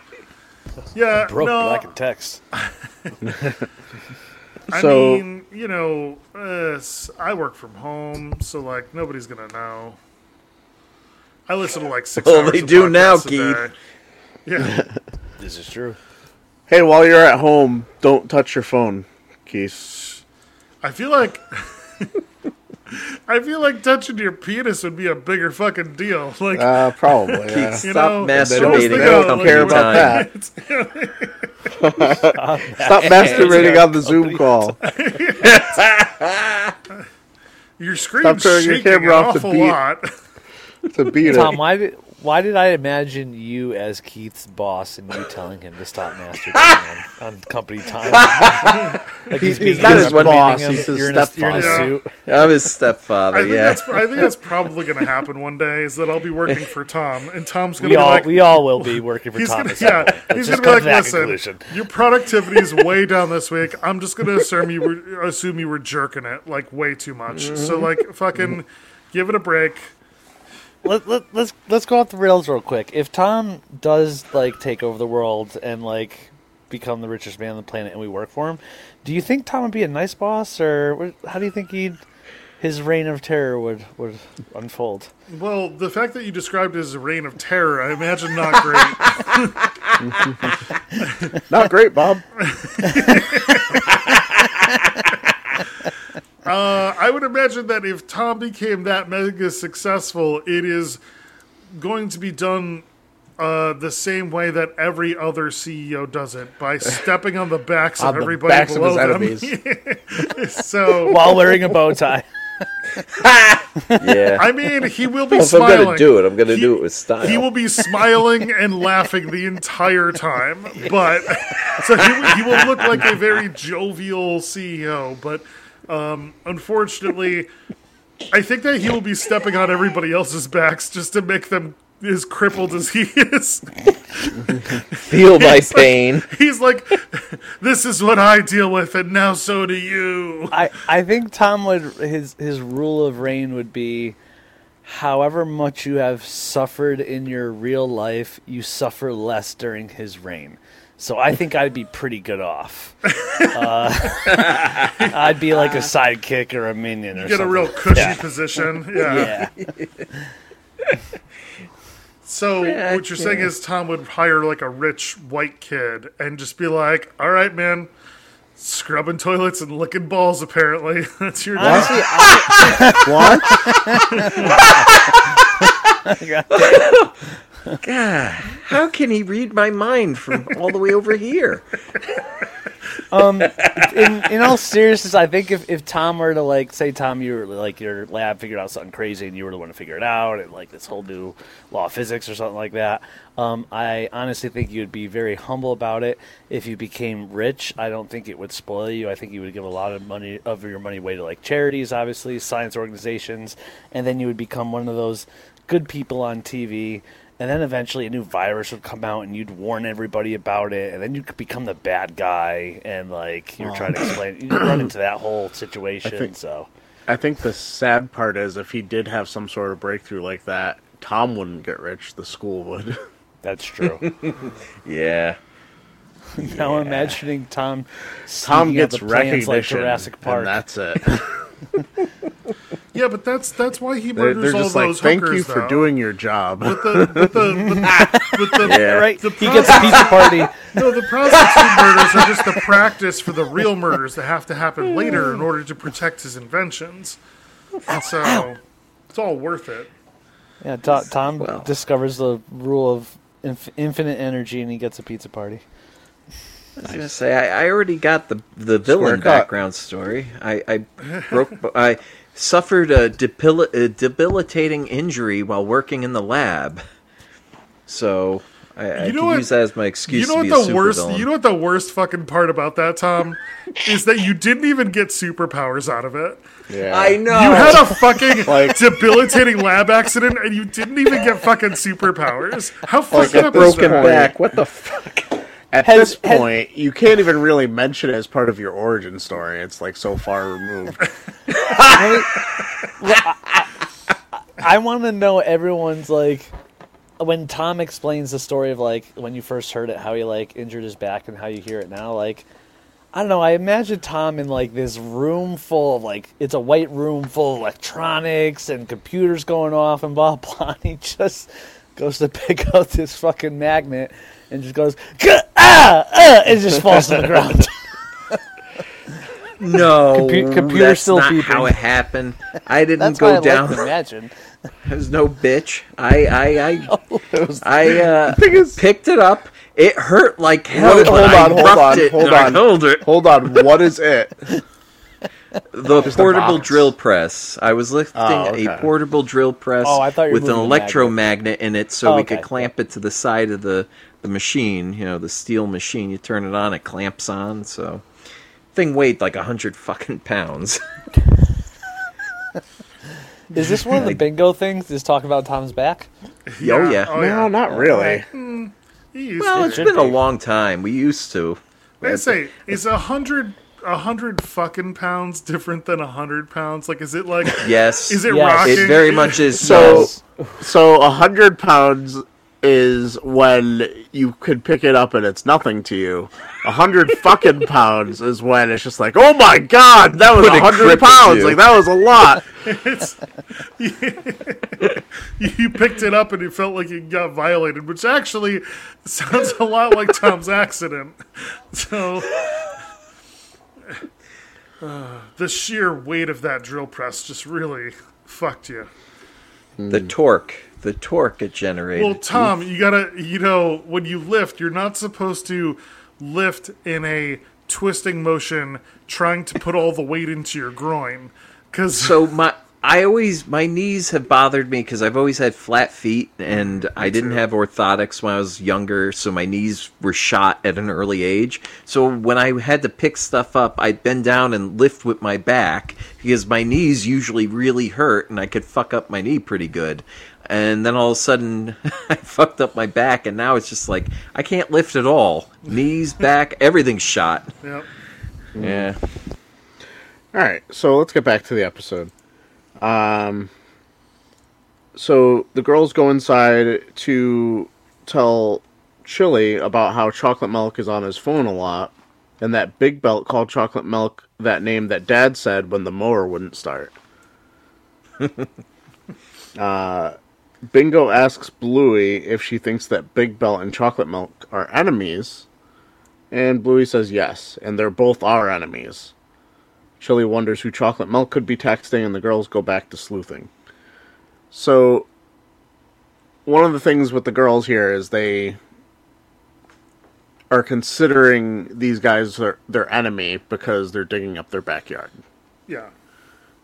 Yeah, Broke no, black and text. I So- mean, you know, uh, s- I work from home, so like nobody's gonna know. I listen to like six. Well, hours they of do now, Keith. Yeah, This is true. hey, while you're at home, don't touch your phone, Keith. I feel like I feel like touching your penis would be a bigger fucking deal. Like, Uh, probably. Yeah. Stop know, masturbating they don't company care about time. that. Stop masturbating on the Zoom call. your screen's Stop turning your camera an off to beat- lot. To beat Tom, it. why did why did I imagine you as Keith's boss and you telling him to stop masturbating on, on company time? like he's being not his his boss, him, he's his you're in a, you're in a stepfather. suit. I'm his stepfather. I think yeah. that's I think that's probably going to happen one day. Is that I'll be working for Tom, and Tom's going to be all like, we all will be working for he's Tom. gonna, at yeah, he's gonna be like, listen, conclusion. your productivity is way down this week. I'm just gonna assume you were assume you were jerking it like way too much. Mm-hmm. So like, fucking, give it a break. Let, let, let's let's go off the rails real quick. If Tom does like take over the world and like become the richest man on the planet, and we work for him, do you think Tom would be a nice boss, or how do you think he'd his reign of terror would would unfold? Well, the fact that you described it as a reign of terror, I imagine not great. Not great, Bob. Uh, I would imagine that if Tom became that mega successful, it is going to be done uh, the same way that every other CEO does it by stepping on the backs On of the everybody backs of below his them. enemies. so, While wearing a bow tie. yeah. I mean, he will be if I'm smiling. gonna do it, I'm gonna He- do it with style. He will be smiling and laughing the entire time, but so he, he will look like a very jovial CEO. But um, unfortunately, I think that he will be stepping on everybody else's backs just to make them as crippled as he is. Feel my pain. He's like, "This is what I deal with, and now so do you." I, I think Tom would his his rule of reign would be however much you have suffered in your real life, you suffer less during his reign. So I think I'd be pretty good off. Uh, I'd be like a sidekick or a minion or Get a real cushy Yeah. position. Yeah. Yeah. So Yeah, what you're saying is Tom would hire like a rich white kid and just be like, "All right, man, scrubbing toilets and licking balls. Apparently, that's your job." What? God, how can he read my mind from all the way over here? um, in in all seriousness, I think if, if Tom were to like say Tom, you were like your lab figured out something crazy and you were the one to figure it out and like this whole new law of physics or something like that. Um, I honestly think you'd be very humble about it. If you became rich, I don't think it would spoil you. I think you would give a lot of money of your money away to like charities, obviously science organizations, and then you would become one of those good people on TV. And then eventually a new virus would come out and you'd warn everybody about it. And then you could become the bad guy and like you're trying to explain. You run into that whole situation. think- so I think the sad part is if he did have some sort of breakthrough like that, Tom wouldn't get rich. The school would. that's true. Yeah. Now I'm imagining Tom. Tom gets recognition, like Jurassic Park. and that's it. Yeah, but that's that's why he they're, murders they're all just like, those "Thank hookers, you for though." doing your job." But the, but the, but, but the, Yeah. right? The He gets a pizza party. No, the prostitute murders are just the practice for the real murders that have to happen later in order to protect his inventions. And so it's all worth it. Yeah, To- Tom Well. discovers the rule of inf- infinite energy and he gets a pizza party. I was gonna say I, I already got the the villain cut. background story. I, I broke. I suffered a, debil- a debilitating injury while working in the lab. So I, I You know can what- use that as my excuse. You know to what the worst? supervillain. You know what the worst fucking part about that, Tom, is that you didn't even get superpowers out of it. yeah. I know. You had a fucking Like- debilitating lab accident, and you didn't even get fucking superpowers. How Like a up is broken that? back. What the fuck? At Has- this has- point, you can't even really mention it as part of your origin story. It's like so far removed. I want to know everyone's like when Tom explains the story of like when you first heard it, how he like injured his back and how you hear it now. Like I don't know. I imagine Tom in like this room full of like it's a white room full of electronics and computers going off and blah blah. And he just goes to pick out this fucking magnet and just goes "Gah, ah ah and just falls to the ground. No, Compu- computer that's still not beeping. how it happened. I didn't That's go what I down. like to imagine. There's no bitch. I I I, I uh, is- picked it up. It hurt like hell. What- but hold I on, hold on, it hold and I on. Hold on, what is it? The Just portable box. drill press. I was lifting Oh, okay. a portable drill press Oh, I thought you were with an moving a electromagnet in it, so Oh, we okay, could clamp it to the side of the the machine. You know, the steel machine. You turn it on, it clamps on. So, thing weighed like a hundred fucking pounds. Is this one of the bingo things? Just talk about Tom's back? oh yeah. Oh, no, yeah. not really. Hmm, he well, it's should been a long time. We used to. I say, is a hundred a hundred fucking pounds different than a hundred pounds? Like, is it like? Yes. Is it Yes. rocking? It very much is. So, So, so a hundred pounds is when you could pick it up and it's nothing to you. A hundred fucking pounds is when it's just like, oh my god, that was a hundred pounds. Like that was a lot. you picked it up and you felt like you got violated, which actually sounds a lot like Tom's accident. So. uh, the sheer weight of that drill press just really fucked you. The hmm. torque, the torque it generated. Well, Tom, you gotta, you know, when you lift, you're not supposed to lift in a twisting motion, trying to put all the weight into your groin. Because so my I always my knees have bothered me because I've always had flat feet and I didn't too. have orthotics when I was younger, so my knees were shot at an early age. So when I had to pick stuff up, I'd bend down and lift with my back because my knees usually really hurt and I could fuck up my knee pretty good. And then all of a sudden, I fucked up my back, and now it's just like I can't lift at all. Knees, back, everything's shot. yep. Yeah. All right, so let's get back to the episode. Um, so the girls go inside to tell Chili about how chocolate milk is on his phone a lot, and that Big Belt called chocolate milk that name that Dad said when the mower wouldn't start. uh, Bingo asks Bluey if she thinks that Big Belt and chocolate milk are enemies, and Bluey says yes, and they're both our enemies. Chili wonders who Chocolate Milk could be texting, and the girls go back to sleuthing. So, one of the things with the girls here is they are considering these guys their, their enemy because they're digging up their backyard. Yeah.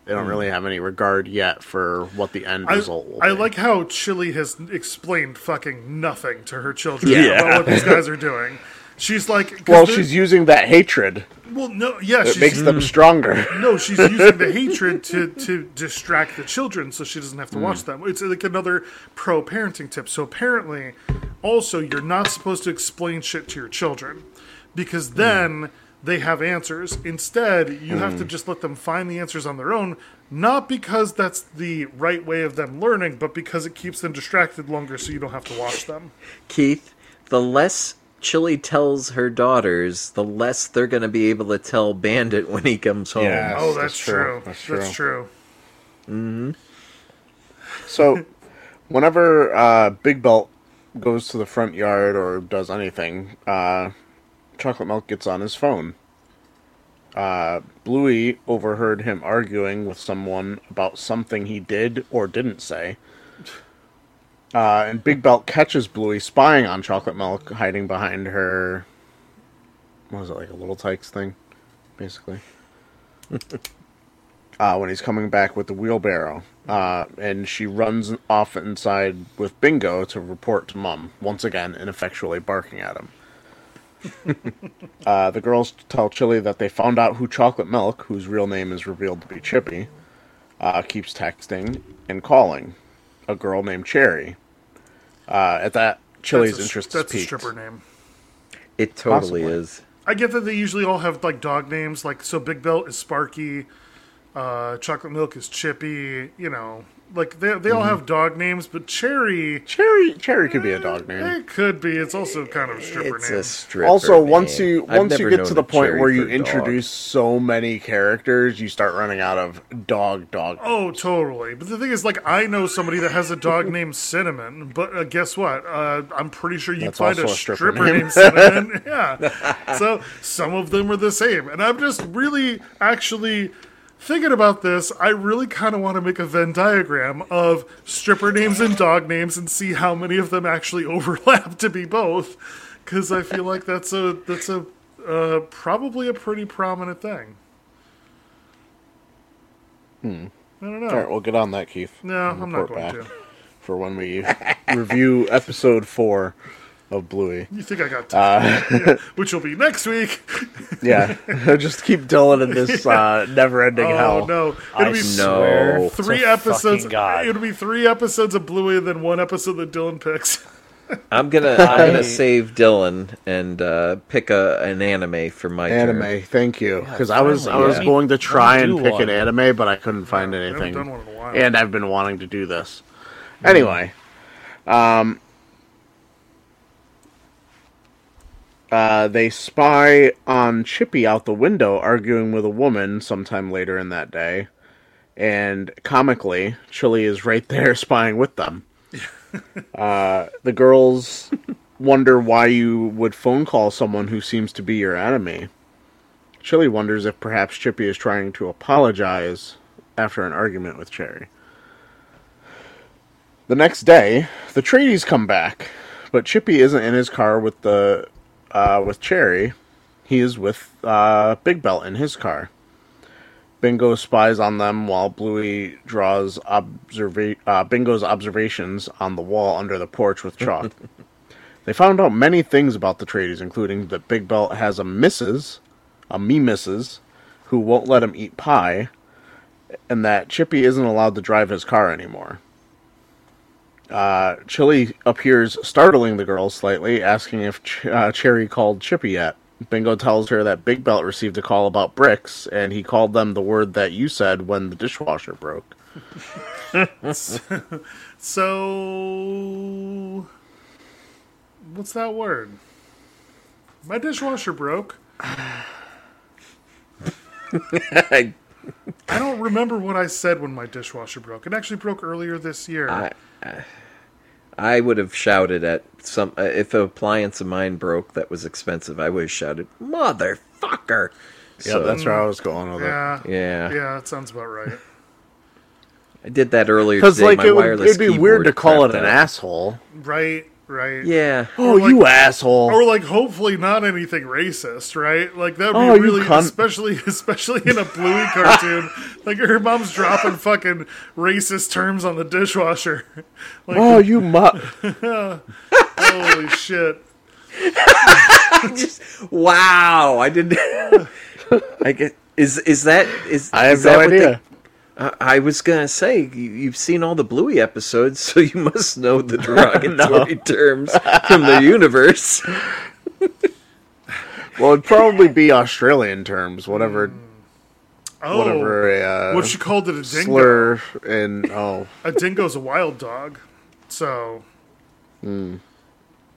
They don't really have any regard yet for what the end I, result will be. I be. like how Chili has explained fucking nothing to her children Yeah. about what these guys are doing. She's like, well, she's using that hatred. well, no, yeah, It she's, makes them mm. stronger. No, she's using the hatred to, to distract the children so she doesn't have to watch mm. them. It's like another pro parenting tip. So apparently, also, you're not supposed to explain shit to your children because mm. then they have answers. Instead, you have to just let them find the answers on their own, not because that's the right way of them learning, but because it keeps them distracted longer so you don't have to watch them. Keith, the less Chili tells her daughters, the less they're going to be able to tell Bandit when he comes home. Yeah. Oh, That's that's, true. true. That's That's true. true. So, whenever uh, Big Belt goes to the front yard or does anything, uh, Chocolate Milk gets on his phone. Uh, Bluey overheard him arguing with someone about something he did or didn't say. Uh, and Big Belt catches Bluey spying on Chocolate Milk, hiding behind her. What was it, like a little tykes thing? Basically. uh, when he's coming back with the wheelbarrow. Uh, and she runs off inside with Bingo to report to Mum, once again ineffectually barking at him. uh, the girls tell Chili that they found out who Chocolate Milk, whose real name is revealed to be Chippy, uh, keeps texting and calling a girl named Cherry. Uh, at that, Chili's That's a- interest That's is a stripper name. It totally Possibly. is. I get that they usually all have like dog names, like so Big Belt is Sparky, Uh, chocolate milk is Chippy. You know, like they they all have dog names, but Cherry Cherry Cherry could be a dog name. it could be. It's also kind of a stripper It's name. a stripper. Also, once you I've once you never get to the a point cherry where you for dog. introduce so many characters, you start running out of dog dog. Oh, totally. But the thing is, like, I know somebody that has a dog named Cinnamon, but uh, guess what? Uh, I'm pretty sure you'd That's find a also a stripper stripper, name. named Cinnamon. yeah. So some of them are the same. And I'm just really actually thinking about this. I really kind of want to make a Venn diagram of stripper names and dog names and see how many of them actually overlap to be both. Because I feel like that's a that's a uh, probably a pretty prominent thing. Hmm. I don't know. All right, we'll get on that, Keith. No, I'm not going back to. for when we review episode four of Bluey. You think I got time? Yeah, which will be next week. Yeah, just keep Dylan in this uh, never-ending Oh hell. no! It'll be swear No. three episodes. God. It'll be three episodes of Bluey and then one episode that Dylan picks. I'm gonna I'm gonna save Dylan and uh, pick a an anime for my Anime, turn. thank you. Because I was I was yeah. going to try and pick one. an anime, but I couldn't find I haven't anything. done one in a while. And I've been wanting to do this. Anyway, um, uh, they spy on Chippy out the window arguing with a woman sometime later in that day. And comically, Chili is right there spying with them. uh, the girls wonder why you would phone call someone who seems to be your enemy. Chili wonders if perhaps Chippy is trying to apologize after an argument with Cherry. The next day, the tradies come back, but Chippy isn't in his car with the uh, with Cherry. He is with uh, Big Belt in his car. Bingo spies on them while Bluey draws observa- uh, Bingo's observations on the wall under the porch with chalk. they found out many things about the tradies, including that Big Belt has a missus, a me missus, who won't let him eat pie, and that Chippy isn't allowed to drive his car anymore. Uh, Chili appears startling the girls slightly, asking if Ch- uh, Cherry called Chippy yet. Bingo tells her that Big Belt received a call about bricks, and he called them the word that you said when the dishwasher broke. So, what's that word? My dishwasher broke. I don't remember what I said when my dishwasher broke. It actually broke earlier this year. I I would have shouted at some uh, if an appliance of mine broke that was expensive. I would have shouted, "Motherfucker!" Yeah, that's where I was going with it. yeah, Yeah. yeah, that sounds about right. I did that earlier Because like My it would, wireless it'd be weird to call it an out. asshole. Right, right. Yeah. Oh, like- you asshole! Or like, hopefully not anything racist, right? Like that would Oh, be you really, especially especially in a Bluey cartoon. like her mom's dropping fucking racist terms on the dishwasher. Like, oh, you mutt! holy shit! Just Wow, I didn't. I get. Is is that is? I have is that no what they- idea. I I was gonna say you, you've seen all the Bluey episodes, so you must know the derogatory terms from the universe. Well, it'd probably be Australian terms, whatever, Oh, whatever a uh, what she called it a dingo. slur and oh, A dingo's a wild dog, so Hmm.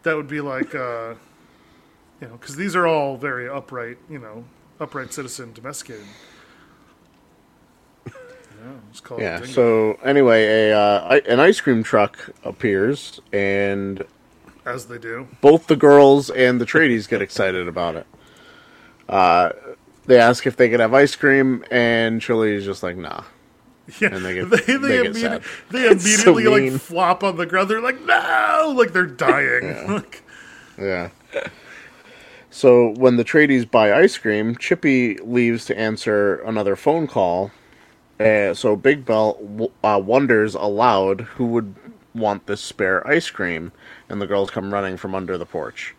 that would be like, uh, you know, because these are all very upright, you know, upright citizen domesticated. Yeah, it's called yeah. So anyway, a uh, an ice cream truck appears, and as they do. both the girls and the tradies get excited about it. Uh, they ask if they could have ice cream, and Chili is just like, "Nah." Yeah, And they get- they, they they, get immedi- sad. they It's so immediately like flop on the ground. They're like, no, like they're dying. like, Yeah. So when the tradies buy ice cream, Chippy leaves to answer another phone call. Uh, so Big Belt w- uh, wonders aloud who would want this spare ice cream, and the girls come running from under the porch.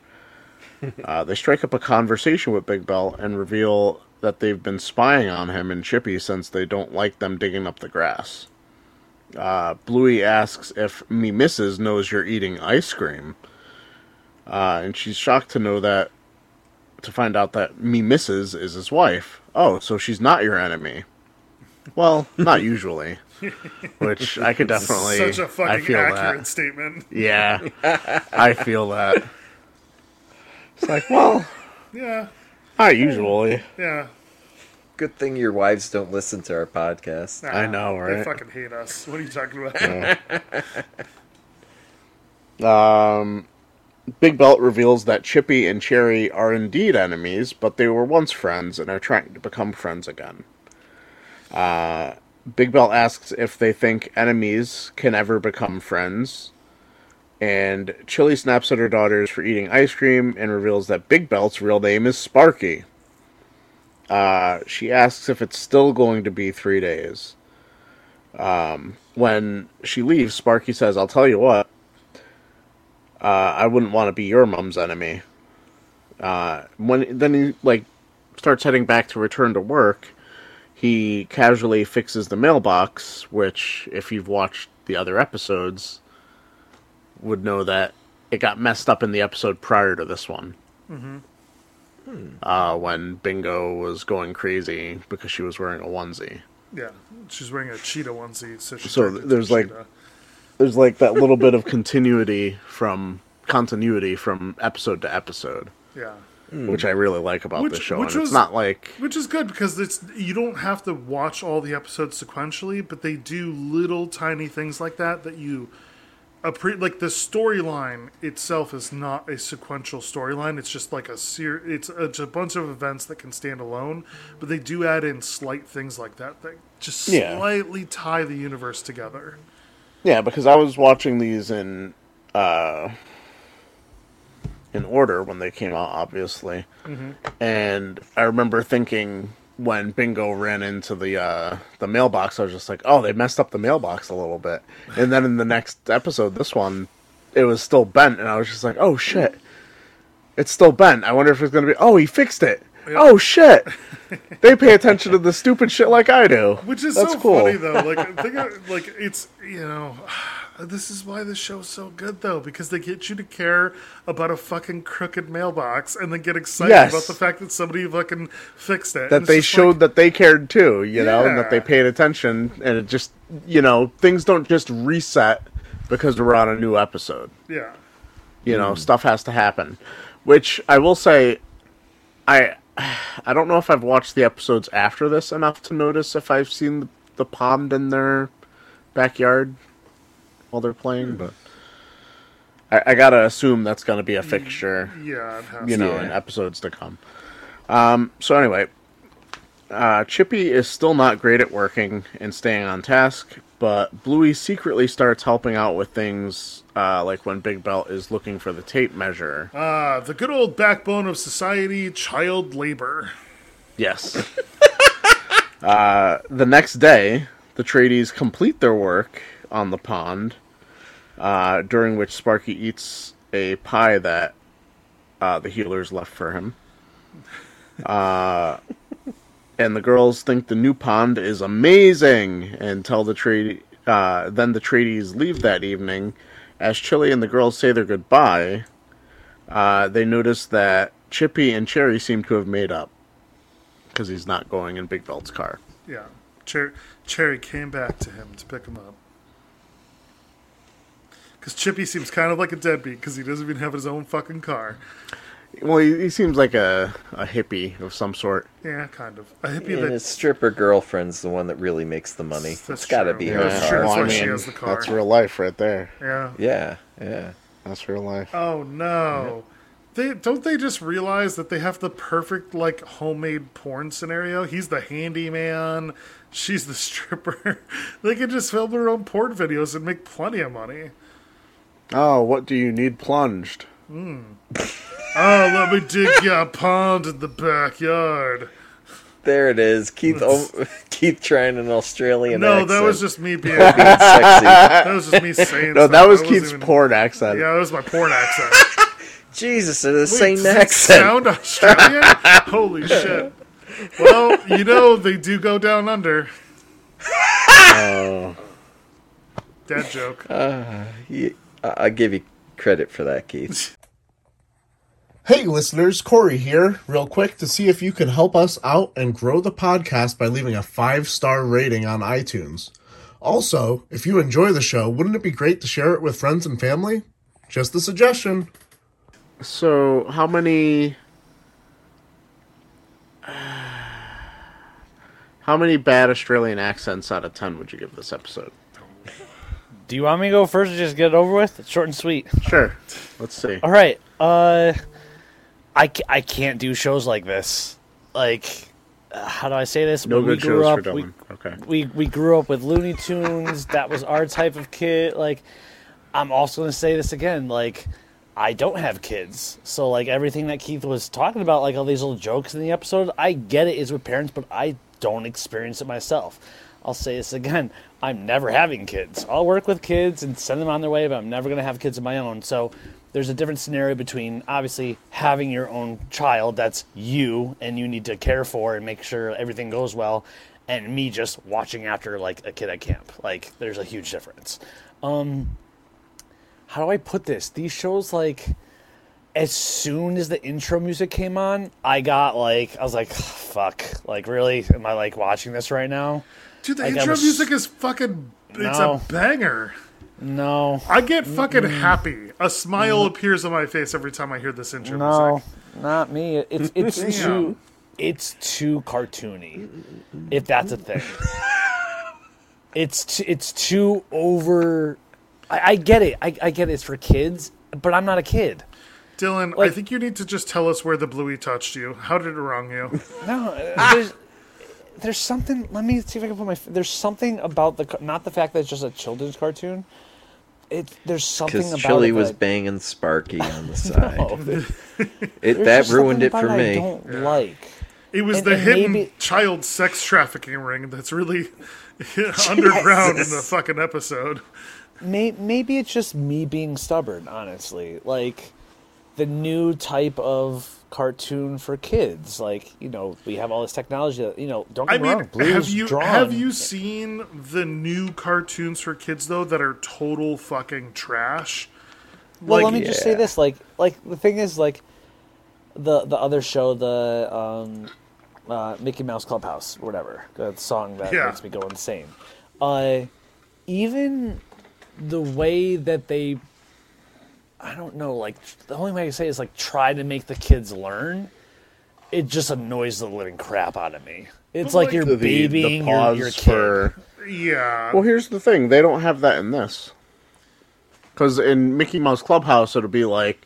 uh, they strike up a conversation with Big Belt and reveal that they've been spying on him and Chippy since they don't like them digging up the grass. Uh, Bluey asks if me missus knows you're eating ice cream. Uh, and she's shocked to know that, to find out that me missus is his wife. Oh, so she's not your enemy. Well, not usually. Which I could definitely. Such a I fucking feel accurate that. statement. Yeah, I feel that. It's like, well, Yeah, not usually. yeah. Good thing your wives don't listen to our podcast. Nah, I know, right? They fucking hate us. What are you talking about? Um, Big Belt reveals that Chippy and Cherry are indeed enemies, but they were once friends and are trying to become friends again. Uh, Big Belt asks if they think enemies can ever become friends. And Chili snaps at her daughters for eating ice cream and reveals that Big Belt's real name is Sparky. Uh, she asks if it's still going to be three days. Um, when she leaves, Sparky says, I'll tell you what, uh, I wouldn't want to be your mom's enemy. Uh, when then he like starts heading back to return to work, he casually fixes the mailbox, which, if you've watched the other episodes, would know that it got messed up in the episode prior to this one. Uh, when Bingo was going crazy because she was wearing a onesie. yeah, she's wearing a cheetah onesie, so So there's, like, cheetah. there's like that little bit of continuity from continuity from episode to episode, yeah. Which I really like about Which- the show. which and was- it's not like Which is good because it's you don't have to watch all the episodes sequentially, but they do little tiny things like that that you appre- like the storyline itself is not a sequential storyline. It's just like a ser- it's, a, it's a bunch of events that can stand alone, but they do add in slight things like that that just Yeah. slightly tie the universe together. yeah, because I was watching these in uh, in order when they came out, obviously, and I remember thinking when Bingo ran into the uh, the mailbox, I was just like, oh, they messed up the mailbox a little bit, and then in the next episode, this one, it was still bent, and I was just like, oh shit. It's still bent. I wonder if it's gonna be. Oh, he fixed it. Oh shit! they pay attention to the stupid shit like I do. Which is That's so cool. funny though. Like think of, like it's you know Uh, this is why this show's so good though because they get you to care about a fucking crooked mailbox and then get excited Yes. about the fact that somebody fucking fixed it. that they showed like, that they cared too, you know, and that they paid attention, and it just, you know, things don't just reset because we're on a new episode. yeah. You know, stuff has to happen. Which I will say, I, I don't know if I've watched the episodes after this enough to notice if I've seen the, the pond in their backyard while they're playing, but I, I gotta assume that's gonna be a fixture Yeah, you know, in episodes to come. Um, so anyway, uh, Chippy is still not great at working and staying on task, but Bluey secretly starts helping out with things uh, like when Big Belt is looking for the tape measure. Ah, the good old backbone of society, child labor. Yes. uh, the next day, the tradies complete their work on the pond, uh, during which Sparky eats a pie that uh, the Heelers left for him. Uh, and the girls think the new pond is amazing and tell the trade. Uh, then the tradies leave that evening. As Chili and the girls say their goodbye, uh, they notice that Chippy and Cherry seem to have made up because he's not going in Big Belt's car. Yeah. Cher- Cherry came back to him to pick him up. Because Chippy seems kind of like a deadbeat because he doesn't even have his own fucking car. Well, he, he seems like a, a hippie of some sort. Yeah, kind of. A hippie And that his stripper girlfriend's the one that really makes the money. That's That's got to be Yeah, her that's car. true. Well, I why she mean, has the car. That's real life right there. Yeah. Yeah, yeah. That's real life. Oh no. They don't they just realize that they have the perfect like homemade porn scenario? He's the handyman, she's the stripper. they could just film their own porn videos and make plenty of money. Oh, what do you need plunged? Hmm. Oh, let me dig your pond in the backyard. There it is. Keith o- Keith trying an Australian no, accent. that was just me being. being that was just me saying. No, stuff. that was I Keith's even- porn accent. Yeah, that was my porn accent. Jesus, they're the Wait, same does it accent. Sound Australian? Holy shit! Well, you know they do go down under. Oh. Dad joke. Uh, yeah, I- I'll give you credit for that, Keith. Hey, listeners, Corey here, real quick to see if you can help us out and grow the podcast by leaving a five star rating on iTunes. Also, if you enjoy the show, wouldn't it be great to share it with friends and family? Just a suggestion. So, how many. How many bad Australian accents out of 10 would you give this episode? Do you want me to go first or just get it over with? It's short and sweet. Sure. Let's see. All right. Uh, I, ca- I can't do shows like this. Like, uh, how do I say this? No When we good grew shows for we- Dylan. Okay. we we grew up with Looney Tunes. that was our type of kid. Like, I'm also going to say this again. Like, I don't have kids, so like everything that Keith was talking about, like all these little jokes in the episode, I get it is with parents, but I don't experience it myself. I'll say this again. I'm never having kids. I'll work with kids and send them on their way, but I'm never going to have kids of my own. So there's a different scenario between obviously having your own child that's you and you need to care for and make sure everything goes well and me just watching after like a kid at camp. Like there's a huge difference. Um how do I put this? These shows like as soon as the intro music came on, I got like I was like fuck. Like really am I like watching this right now? Dude, the Like, intro was- music is fucking. It's No. a banger. No. I get fucking happy. A smile mm. appears on my face every time I hear this intro No, music. not me. It's it's too it's too cartoony. If that's a thing. It's t- it's too over. I, I get it. I, I get it. It's for kids, but I'm not a kid. Dylan, I think you need to just tell us where the bluey touched you. How did it wrong you? No, there's there's something. Let me see if I can put my. There's something about the not the fact that it's just a children's cartoon. It there's something Because about Chili it was that, banging Sparky on the side. No, there- it, that ruined it for about I me. don't like. It was And- the and hidden maybe- child sex trafficking ring that's really underground in the fucking episode. May, maybe it's just me being stubborn, honestly. Like the new type of cartoon for kids. Like you know, we have all this technology. That, you know, don't I get me mean, wrong. Blue's have you drawn. have you seen the new cartoons for kids though that are total fucking trash? Well, like- let me just say this: like, like the thing is, like the the other show, the um, uh, Mickey Mouse Clubhouse, whatever, the song that Yeah. makes me go insane. Uh, even the way that they, I don't know, like the only way I can say is like try to make the kids learn. It just annoys the living crap out of me. It's like, like, you're The, the, babying the your, pause your kid. for. Yeah. Well, here's the thing: they don't have that in this. Because in Mickey Mouse Clubhouse, it'll be like,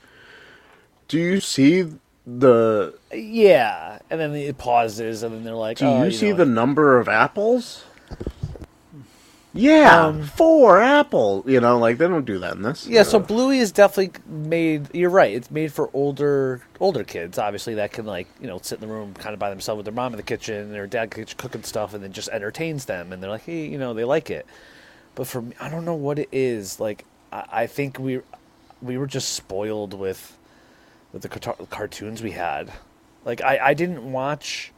"Do you see the? Yeah, and then it pauses, and then they're like, Do oh, you see know, the number of apples?" Yeah, Um, four apples. You know, like they don't do that in this. Yeah, so Bluey is definitely made. You're right. It's made for older older kids, obviously that can like you know sit in the room kind of by themselves with their mom in the kitchen, and their dad cooking stuff, and then just entertains them, and they're like, hey, you know, they like it. But for me, I don't know what it is. Like, I, I think we we were just spoiled with with the cartoons we had. Like, I I didn't watch.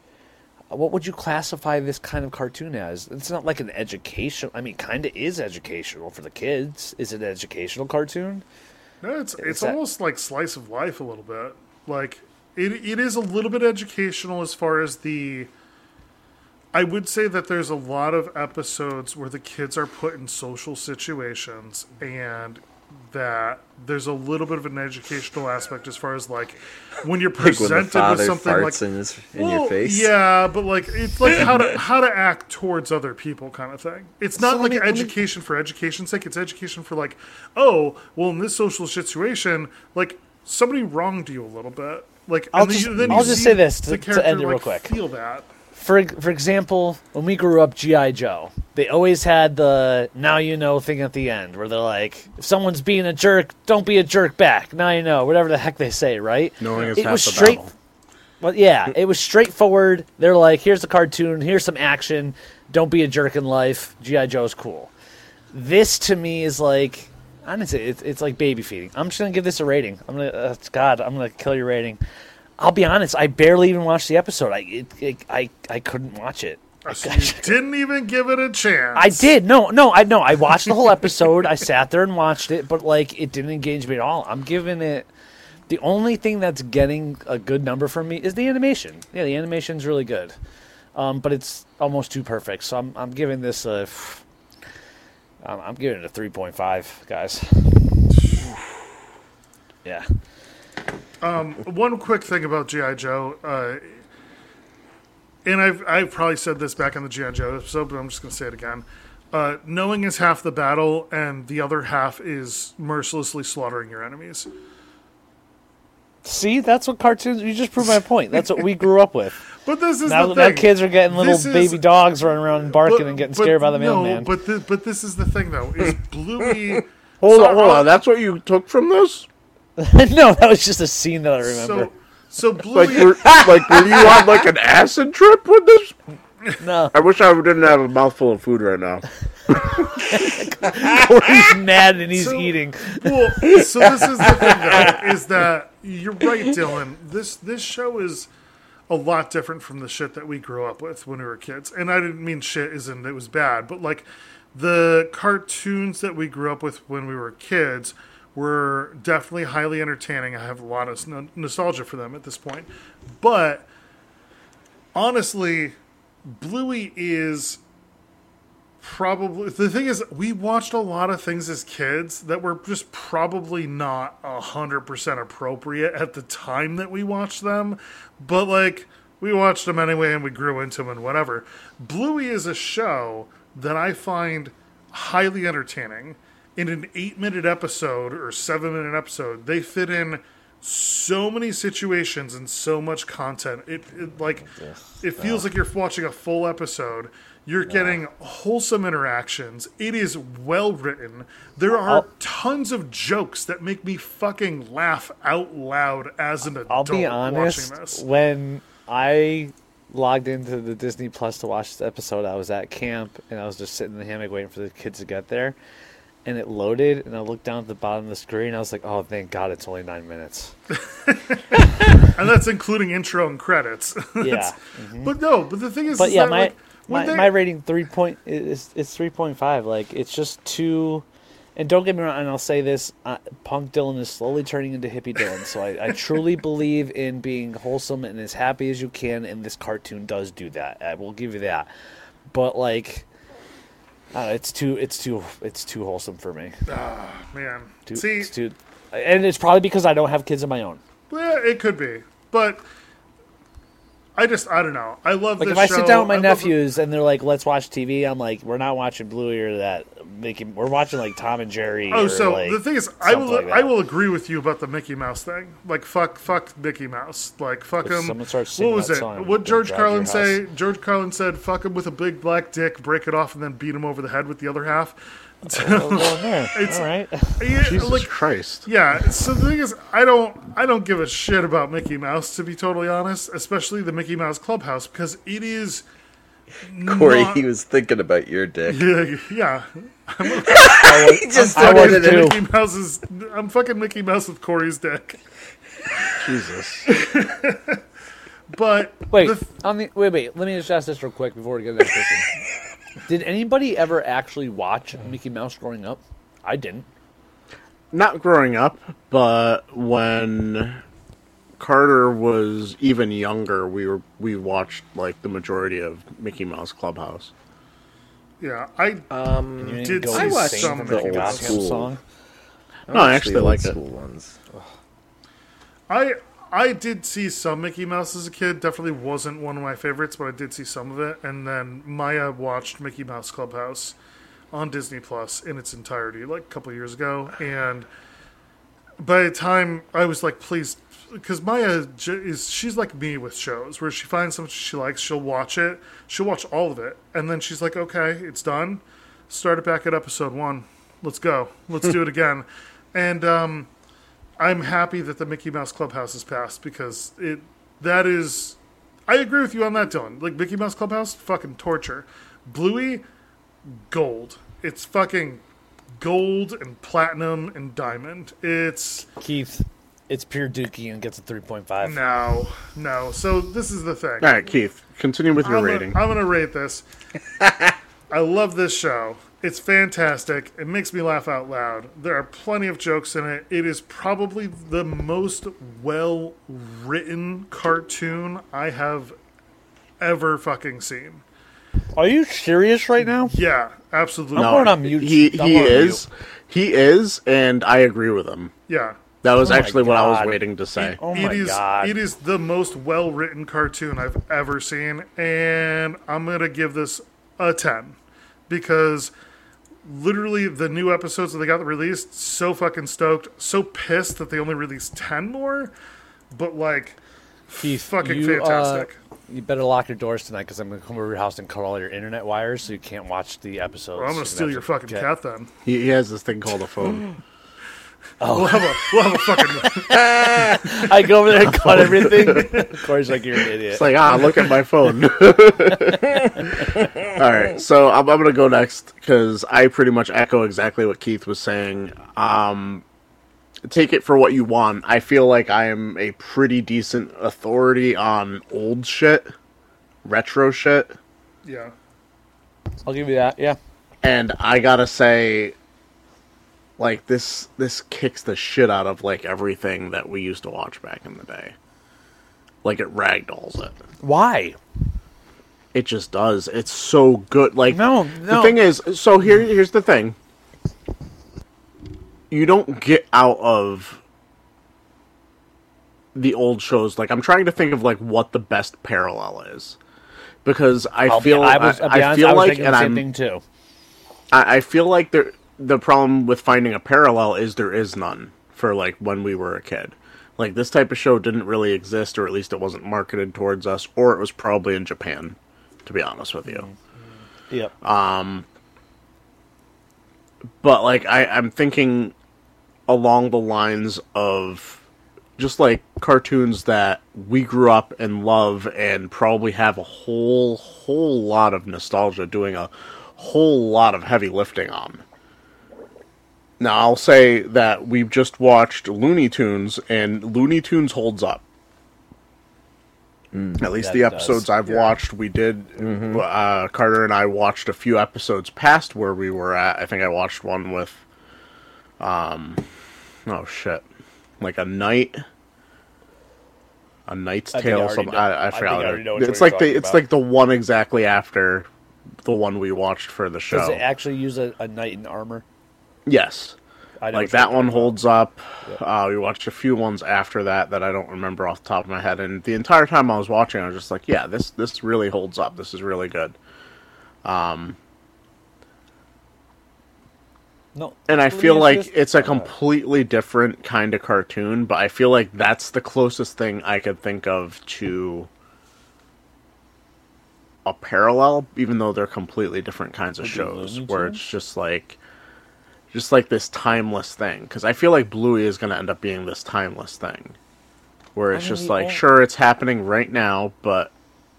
What would you classify this kind of cartoon as? It's not like an education. I mean, kind of is educational for the kids. Is it an educational cartoon? No, it's it's that- almost like slice of life a little bit. Like it it is a little bit educational as far as the I would say that there's a lot of episodes where the kids are put in social situations and that there's a little bit of an educational aspect as far as like when you're Like when presented with something farts like in, his, in well, your face. Yeah, but like it's like how to how to act towards other people kind of thing. It's not So like me- let me- education for education's sake. It's education for like, oh, well, in this social situation, like somebody wronged you a little bit. Like, I'll just- you- then I'll you just say this to- to end it real quick. Feel that. For for example, when we grew up, GI Joe, they always had the "now you know" thing at the end, where they're like, "If someone's being a jerk, don't be a jerk back." Now you know, whatever the heck they say, right? Knowing is it half was the straight. battle. Well, yeah, it was straightforward. They're like, "Here's a cartoon. Here's some action. Don't be a jerk in life." GI Joe's cool. This to me is like, honestly, it's, it's like baby feeding. I'm just gonna give this a rating. I'm gonna, uh, God, I'm gonna kill your rating. I'll be honest. I barely even watched the episode. I it, it, I I couldn't watch it. So you didn't even give it a chance. I did. No, no, I no. I watched the whole episode. I sat there and watched it, but like it didn't engage me at all. I'm giving it The only thing that's getting a good number from me is the animation. Yeah, the animation's really good, um, but it's almost too perfect. So I'm I'm giving this a. I'm I'm giving it a three point five, guys. Yeah. One quick thing about GI Joe, uh, and I've I've probably said this back in the GI Joe episode, but I'm just going to say it again. Uh, knowing is half the battle, and the other half is mercilessly slaughtering your enemies. See, that's what cartoons. You just proved my point. That's what we grew up with. But this is Now, the now kids are getting little This is- baby dogs running around barking But- and getting but scared by the no, mailman. But thi- but this is the thing though is Bluey. Hold So- on, hold on. That's what you took from this? no, that was just a scene that I remember. So so Like, were, like, were you on like an acid trip with this? no, I wish I didn't have a mouthful of food right now. he's mad and he's So- eating. well, so this is the thing though is that you're right, Dylan. This this show is a lot different from the shit that we grew up with when we were kids. And I didn't mean shit isn't it was bad, but like the cartoons that we grew up with when we were kids were definitely highly entertaining. I have a lot of no- nostalgia for them at this point. But honestly, Bluey is probably the thing is we watched a lot of things as kids that were just probably not a hundred percent appropriate at the time that we watched them but like we watched them anyway and we grew into them and whatever bluey is a show that i find highly entertaining in an eight minute episode or seven minute episode they fit in so many situations and so much content. It, it like it feels like you're watching a full episode. You're getting wholesome interactions. It is well written. There are I'll- tons of jokes that make me fucking laugh out loud as an adult I'll be honest. watching this. When I logged into the Disney Plus to watch this episode, I was at camp and I was just sitting in the hammock waiting for the kids to get there. And it loaded, and I looked down at the bottom of the screen. I was like, "Oh, thank God, it's only nine minutes." and that's including intro and credits Yeah, but no but the thing is but is yeah, that, my like, my, they- my rating three point is it's three point five. Like it's just too. And don't get me wrong, and I'll say this: uh, Punk Dylan is slowly turning into hippie Dylan. So I, I truly believe in being wholesome and as happy as you can, and this cartoon does do that. I will give you that. But like, uh, it's too, it's too, it's too wholesome for me. man Too, see it's too, and it's probably because I don't have kids of my own. yeah, it could be but i just i don't know i love Like if I show. sit down with my I nephews and they're like, "Let's watch TV," I'm like, "We're not watching Bluey or that." Making we're watching like Tom and Jerry. Oh, so like, the thing is, I will like I will agree with you about the Mickey Mouse thing. Like fuck, fuck Mickey Mouse. Like fuck If him. someone starts What was it? What George Carlin say? George Carlin said, "Fuck him with a big black dick, break it off, and then beat him over the head with the other half." Well, there. It's- All right. Yeah, Jesus like, Christ. yeah. So the thing is, I don't I don't give a shit about Mickey Mouse to be totally honest, especially the Mickey Mouse Clubhouse because it is. Corey, not- he was thinking about your dick. Yeah, yeah. he just I Fucking was too. Mickey Mouse's. I'm fucking Mickey Mouse with Corey's dick. Jesus. But Wait, the th- on the wait, wait. Let me just ask this real quick before we get into that question. Did anybody ever actually watch Mickey Mouse growing up? I didn't. Not growing up, but when Carter was even younger, we were we watched like the majority of Mickey Mouse Clubhouse. yeah, I um, didn't Did go see and some of the the Gotham old school. song. No, I actually the old like it. school ones. I I did see some Mickey Mouse as a kid. Definitely wasn't one of my favorites, but I did see some of it. And then Maya watched Mickey Mouse Clubhouse on Disney Plus in its entirety, like a couple years ago. And by the time I was like, please, because Maya is she's like me with shows, where she finds something she likes, she'll watch it, she'll watch all of it, and then she's like, okay, it's done. Start it back at episode one. Let's go. Let's do it again. And um, I'm happy that the Mickey Mouse Clubhouse has passed because it that is I agree with you on that, Dylan. Like Mickey Mouse Clubhouse, fucking torture. Bluey, gold. It's fucking gold and platinum and diamond. It's Keith, it's pure Dookie and gets a three point five. no, no. So this is the thing. All right, Keith, continue with your I'm rating. Gonna, I'm gonna rate this. I love this show. It's fantastic. It makes me laugh out loud. There are plenty of jokes in it. It is probably the most well written cartoon I have ever fucking seen. Are you serious right now? Yeah, absolutely. I'm going on mute. He I'm he on is, he is, and I agree with him. Yeah. That was Oh actually what I was waiting to say. Oh my is god! it is the most well written cartoon I've ever seen, and I'm gonna give this a ten because literally the new episodes that they got released, so fucking stoked, so pissed that they only released ten more, but like Keith, fucking you, uh, fantastic. you better lock your doors tonight because I'm going to come over your house and cut all your internet wires so you can't watch the episodes. Well, I'm gonna steal your fucking okay. cat then. He, he has this thing called a phone. We'll have a we'll have a fucking I go over there and cut everything. of course, like, you're an idiot. It's like, ah, look at my phone. All right, so I'm, I'm gonna go next because I pretty much echo exactly what Keith was saying. Um, take it for what you want. I feel like I am a pretty decent authority on old shit, retro shit, yeah. I'll give you that. Yeah. and I gotta say, like this this kicks the shit out of like everything that we used to watch back in the day. Like it ragdolls it. Why? It just does. It's so good. Like No, The thing is, so here here's the thing. You don't get out of the old shows. Like I'm trying to think of like what the best parallel is. Because I I'll be- feel I was, I, honest, feel I like and I'm thing too. I, I feel like there the problem with finding a parallel is there is none for like when we were a kid. Like this type of show didn't really exist, or at least it wasn't marketed towards us, or it was probably in Japan. To be honest with you, Yep. Um, but like I, I'm thinking along the lines of just like cartoons that we grew up and love and probably have a whole whole lot of nostalgia doing a whole lot of heavy lifting on. Now I'll say that we've just watched Looney Tunes and Looney Tunes holds up. At least that the does. episodes I've watched, we did. Uh, Carter and I watched a few episodes past where we were at. I think I watched one with, um, oh shit, like a night, a Knight's I I Tale. already Something know- I, I I think forgot. I already it- know which it's like the talking it's like the one exactly after the one we watched for the show. Does it actually use a, a knight in armor? Yes, I like that one holds up. Uh, we watched a few ones after that that I don't remember off the top of my head, and the entire time I was watching, I was just like, "Yeah, this this really holds up. This is really good." No. And I feel like this- it's a go completely different kind of cartoon, but I feel like that's the closest thing I could think of to a parallel, even though they're completely different kinds of shows, where it's just like, just like this timeless thing. Because I feel like Bluey is going to end up being this timeless thing, where it's mean, just the like, ol- sure, it's happening right now, but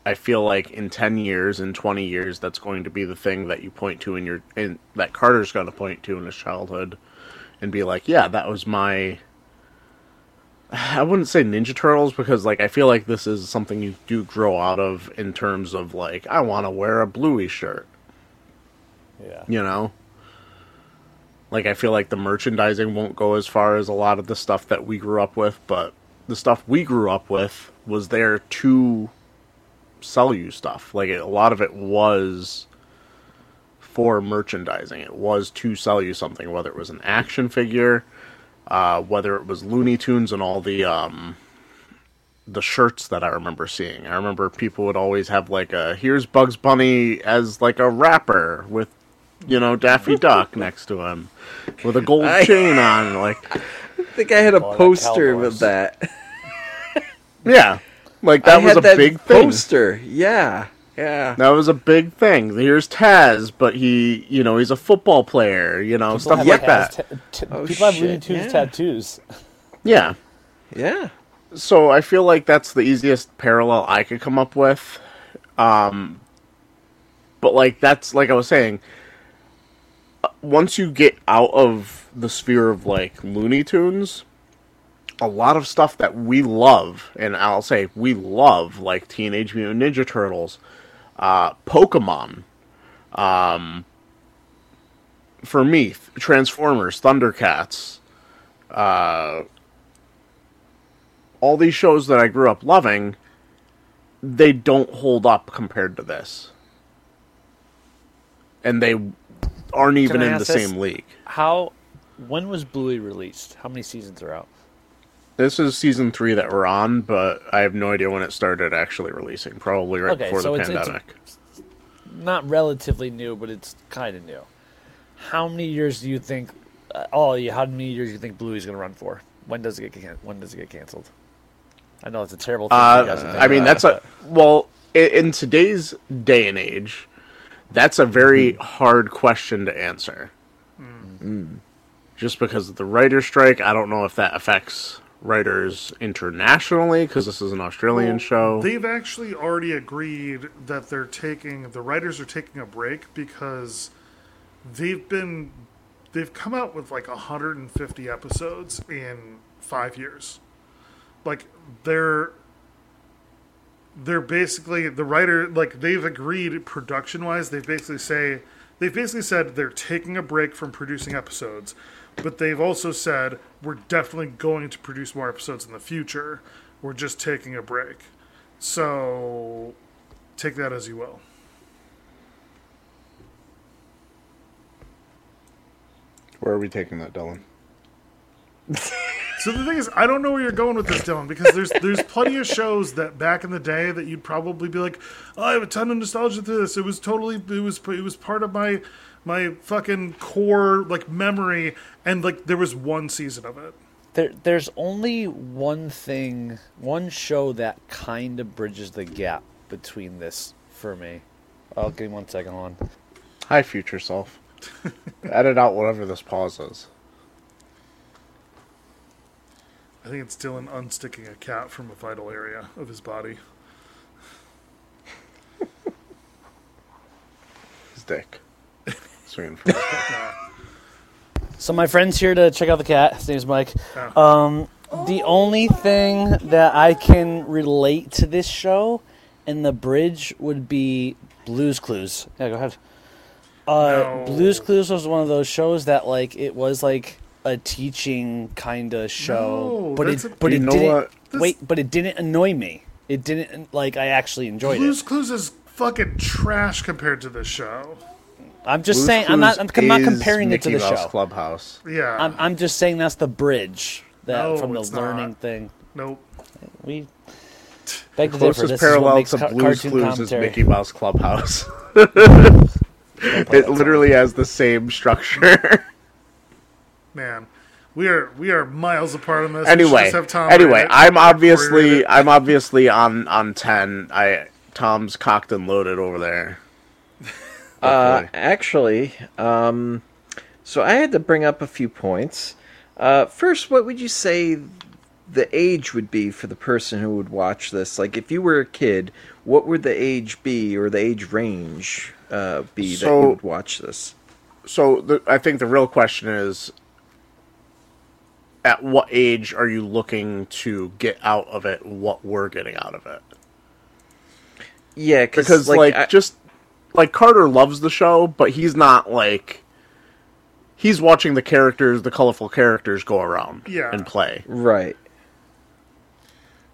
I feel like in ten years, in twenty years, that's going to be the thing that you point to in your in that Carter's going to point to in his childhood, and be like, yeah, that was my. I wouldn't say Ninja Turtles because like I feel like this is something you do grow out of in terms of like I want to wear a Bluey shirt, Yeah. you know. Like I feel like the merchandising won't go as far as a lot of the stuff that we grew up with, but the stuff we grew up with was there to sell you stuff. Like a lot of it was for merchandising. It was to sell you something, whether it was an action figure, uh, whether it was Looney Tunes and all the um, the shirts that I remember seeing. I remember people would always have like a here's Bugs Bunny as like a rapper with you know Daffy Duck next to him with a gold I- chain on. Like I think I had a Oh, poster Cowboys. with that. yeah, like that I was had a that big thing. poster. Yeah, yeah. That was a big thing. Here's Taz, but he, you know, he's a football player, you know, People stuff like tats- that. ta- t- Oh, people have shit, Looney Tunes yeah. tattoos. Yeah. Yeah. So I feel like that's the easiest parallel I could come up with. Um, but like that's like I was saying. Once you get out of the sphere of like Looney Tunes, a lot of stuff that we love, and I'll say we love, like Teenage Mutant Ninja Turtles, uh, Pokemon, um, for me, Transformers, Thundercats, uh, all these shows that I grew up loving, they don't hold up compared to this, and they aren't even in the this? same league. How? When was Bluey released? How many seasons are out? This is season three that we're on, but I have no idea when it started actually releasing. Probably right Okay, before so the it's- it's- pandemic. Not relatively new, but it's kind of new. How many years do you think? Uh, oh, yeah. How many years do you think Bluey's going to run for? When does it get can- when does it get canceled? I know it's a terrible thing. you Uh, I mean, about, that's a well in today's day and age. That's a very Mm-hmm. hard question to answer. Mm. Just because of the writer strike, I don't know if that affects writers internationally because this is an Australian Well, show. They've actually already agreed that they're taking the writers are taking a break because they've been they've come out with like 150 episodes in 5 years. Like they're they're basically the writer like they've agreed production wise they basically say they've basically said they're taking a break from producing episodes but they've also said we're definitely going to produce more episodes in the future. We're just taking a break. So take that as you will. Where are we taking that, Dylan? So the thing is, I don't know where you're going with this, Dylan, because there's there's plenty of shows that back in the day that you'd probably be like, oh, I have a ton of nostalgia to this. It was totally it was it was part of my my fucking core like memory, and like there was one season of it. there, there's only one thing, one show that kind of bridges the gap between this for me. I'll give me one second, on. Hi, future self. Edit out whatever this pause is. I think it's Dylan unsticking a cat from a vital area of his body. His dick. Swinging from his dick. So my friend's here to check out the cat. His name's Mike. Um, the only thing that I can relate to this show and the bridge would be Blue's Clues. Yeah, go ahead. Uh, No. Blue's Clues was one of those shows that like it was like a teaching kind of show, No, but it a- but it didn't what? This- wait, but it didn't annoy me. It didn't like I actually enjoyed Blue's it. Clues is fucking trash compared to this show. I'm just Blue's saying I'm not I'm, I'm not is comparing it to the Mouse show. Clubhouse. Yeah. I'm I'm just saying that's the bridge that No, from the learning not. thing. nope. We beg to. Closest This is what parallel to ca- Blue's cartoon Clues is. Mickey Mouse Clubhouse. it literally has the same structure. Man, we are we are miles apart on this. Anyway, have Tom anyway, read I'm before we read obviously. I'm obviously on on ten. I Tom's cocked and loaded over there. Uh, actually, um, so I had to bring up a few points. Uh, first, what would you say the age would be for the person who would watch this? Like, if you were a kid, what would the age be, or the age range uh, be that So- you would watch this? So the, I think the real question is, at what age are you looking to get out of it? What we're getting out of it? Yeah, Because like, like, I- just like Carter loves the show, but he's not like he's watching the characters, the colorful characters go around Yeah. and play. right.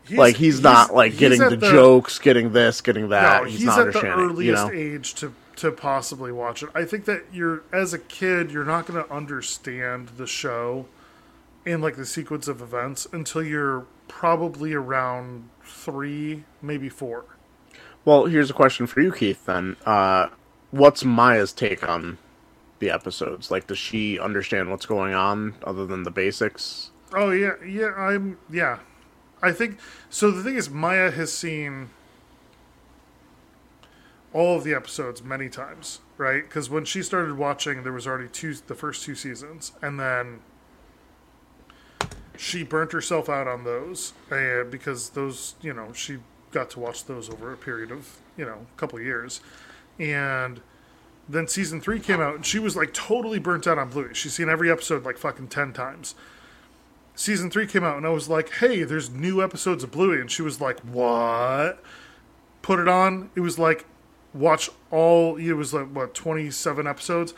like he's, not like getting at the, jokes, getting this, getting that. No, he's, he's, not at the earliest you know? age to to possibly watch it. I think that you're as a kid, you're not going to understand the show in like the sequence of events until you're probably around three, maybe four. Well, here's a question for you, Keith. Then, uh, what's Maya's take on the episodes? Like, does she understand what's going on other than the basics? Oh yeah, yeah. I'm yeah. I think so. The thing is, Maya has seen all of the episodes many times, right? Because when she started watching, there was already two, the first two seasons, and then she burnt herself out on those, because those, you know, she got to watch those over a period of, you know, a couple years, and then season three came out, and she was like totally burnt out on Bluey. She's seen every episode like fucking ten times season three came out and I was like, hey, there's new episodes of Bluey. And she was like, what? Put it on. It was like, watch all, it was like, what, 27 episodes?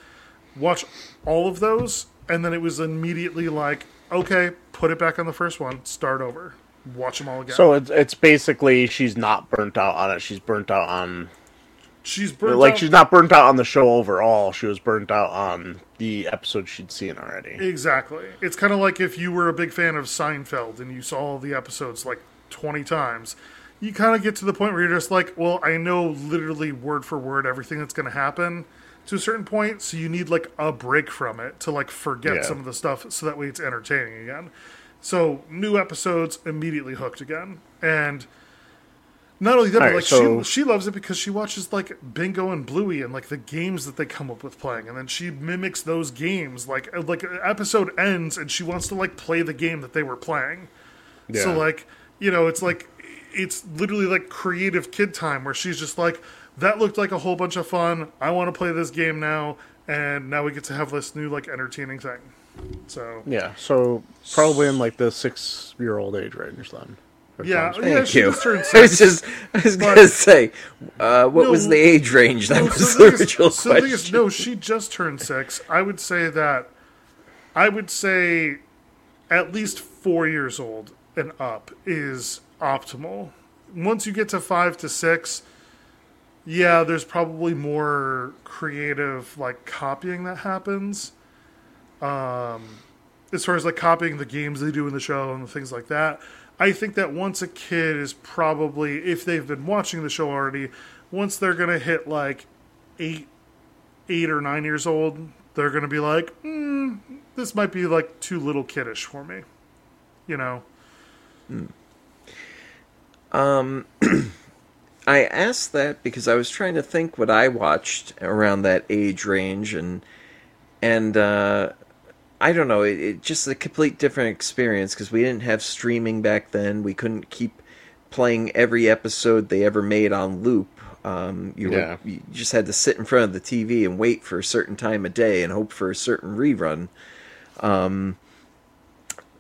watch all of those, and then it was immediately like, okay, put it back on the first one, start over, watch them all again. So it's it's basically she's not burnt out on it. She's burnt out on she's burnt like out- she's not burnt out on the show overall. She was burnt out on the episode she'd seen already. Exactly. It's kind of like if you were a big fan of Seinfeld and you saw all the episodes like 20 times, you kind of get to the point where you're just like, well, I know literally word for word everything that's going to happen to a certain point, so you need like a break from it to like forget Yeah. some of the stuff so that way it's entertaining again. So, new episodes immediately hooked again. And not only that, but like so- she she loves it because she watches like Bingo and Bluey and like the games that they come up with playing, and then she mimics those games. Like uh, like episode ends and she wants to like play the game that they were playing. So like you know, it's like it's literally like creative kid time where she's just like that looked like a whole bunch of fun. I want to play this game now, and now we get to have this new like entertaining thing. So Yeah, so probably in like the six year old age range then. Yeah, yeah, Thank she you. just turned I was just, I was But- gonna say, uh, what No, was the age range? That No, was so the is- original so the thing is, no, she just turned six. I would say that. I would say, at least four years old and up is optimal. Once you get to five to six, yeah, there's probably more creative like copying that happens. Um, as far as like copying the games they do in the show and things like that. I think that once a kid is probably, if they've been watching the show already, once they're gonna hit like eight, eight or nine years old, they're gonna be like, mm, this might be like too little kiddish for me, you know. I asked that because I was trying to think what I watched around that age range, and and uh, I don't know, it, it just a complete different experience because we didn't have streaming back then. We couldn't keep playing every episode they ever made on loop. Um, you, were- you just had to sit in front of the TV and wait for a certain time of day and hope for a certain rerun. Um,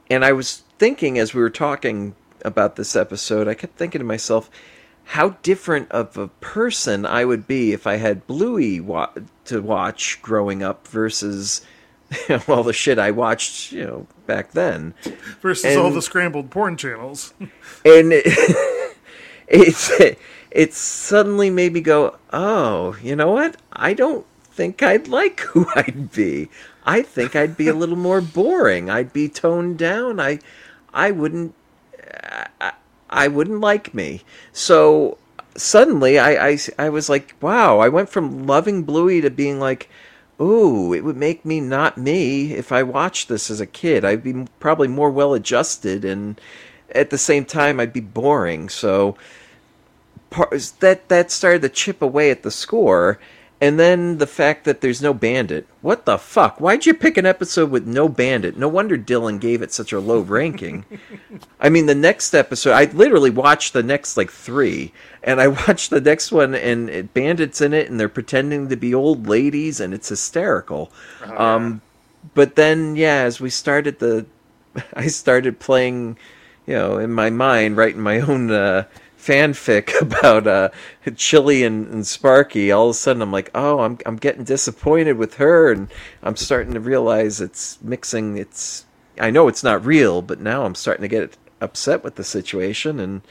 and I was thinking as we were talking about this episode, I kept thinking to myself, how different of a person I would be if I had Bluey wa- to watch growing up versus all the shit I watched, you know, back then. Versus all the scrambled porn channels. And it, it's it suddenly made me go, oh, you know what? I don't think I'd like who I'd be. I think I'd be a little more boring. I'd be toned down. I I wouldn't I, I wouldn't like me. So suddenly I, I I was like, wow, I went from loving Bluey to being like, ooh, it would make me not me if I watched this as a kid. I'd be probably more well adjusted and at the same time I'd be boring. So that that started to chip away at the score. And then the fact that there's no bandit. What the fuck? Why'd you pick an episode with no bandit? No wonder Dylan gave it such a low ranking. I mean, the next episode, I literally watched the next like three, and I watched the next one, and it, bandits in it, and they're pretending to be old ladies, and it's hysterical. um, but then, yeah, as we started the, I started playing, you know, in my mind, writing my own uh, fanfic about uh, Chili and, and Sparky. All of a sudden, I'm like, oh, I'm I'm getting disappointed with her, and I'm starting to realize it's mixing. It's I know it's not real, but now I'm starting to get upset with the situation. And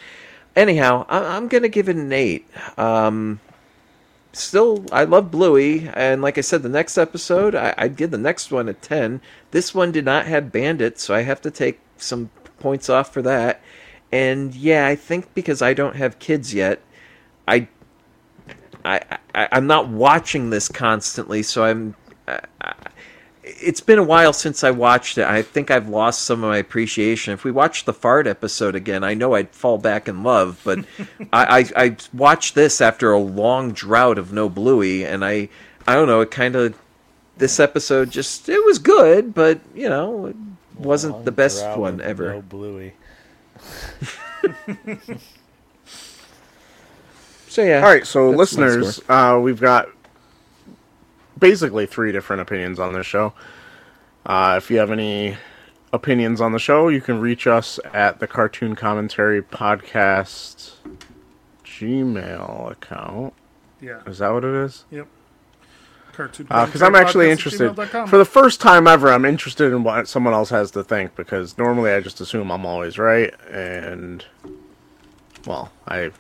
anyhow, I, I'm gonna give it an eight. Um, still, I love Bluey, and like I said, the next episode, I, I'd give the next one a ten. This one did not have bandits, so I have to take some points off for that. And yeah, I think because I don't have kids yet, I, I, I I'm not watching this constantly, so I'm. I, I, it's been a while since I watched it. I think I've lost some of my appreciation. If we watch the fart episode again, I know I'd fall back in love. But I, I, I watched this after a long drought of no Bluey, and I, I don't know. It kind of this episode just it was good, but you know, it wasn't the best one ever. No Bluey. So yeah. All right, so listeners, uh, we've got basically three different opinions on this show. Uh, if you have any opinions on the show, you can reach us at the Cartoon Commentary Podcast Gmail account. Yeah. Is that what it is? Yep. Cartoon because Uh, I'm actually interested. For the first time ever, I'm interested in what someone else has to think because normally I just assume I'm always right, and well, I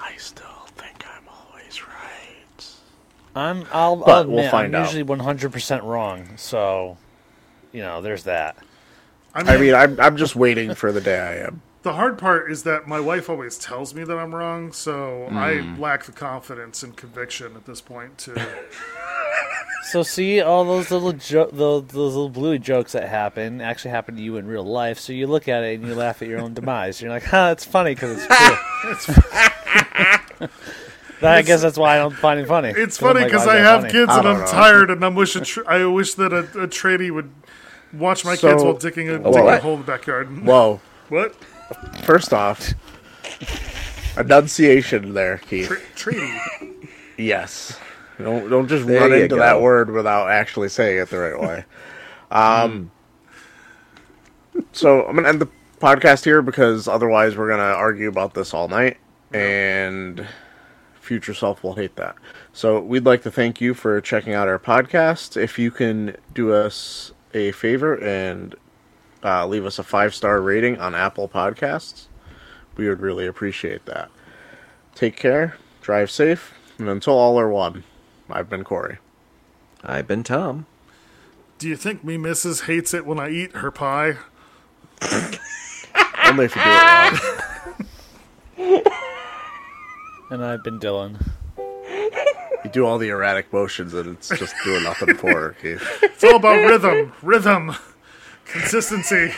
I still think I'm always right. I'm. I'll, But I'll admit, we'll find I'm out. usually 100 percent wrong. So, you know, there's that. I mean, I mean, I'm I'm just waiting for the day I am. The hard part is that my wife always tells me that I'm wrong, so I Hmm. lack the confidence and conviction at this point to. So see all those little jo- those, those little bluey jokes that happen actually happen to you in real life. So you look at it and you laugh at your own demise. You're like, "Huh, it's funny because it's true." I guess that's why I don't find it funny. It's 'Cause I'm funny because "Why I have funny?" kids I and I'm know. tired, and I wish a tr- I wish that a, a tradie would watch my So- kids while digging a, digging a hole in the backyard. Whoa! What? First off, enunciation there, Keith. Tra- tradie. Yes. Don't don't just There run you into that word without actually saying it the right way. Um. So I'm gonna end the podcast here because otherwise we're gonna argue about this all night, and future self will hate that. So we'd like to thank you for checking out our podcast. If you can do us a favor and uh, leave us a five star rating on Apple Podcasts, we would really appreciate that. Take care, drive safe, and until all are one, I've been Corey. I've been Tom. Do you think me missus hates it when I eat her pie? Only if you do it wrong. And I've been Dylan. You do all the erratic motions and it's just doing nothing for her, Keith. It's all about rhythm, rhythm, consistency,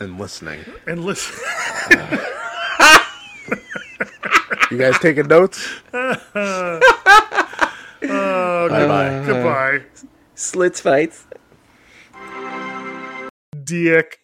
And listening. and listen. You guys taking notes? Oh, Bye bye. goodbye, Slits fights. dick.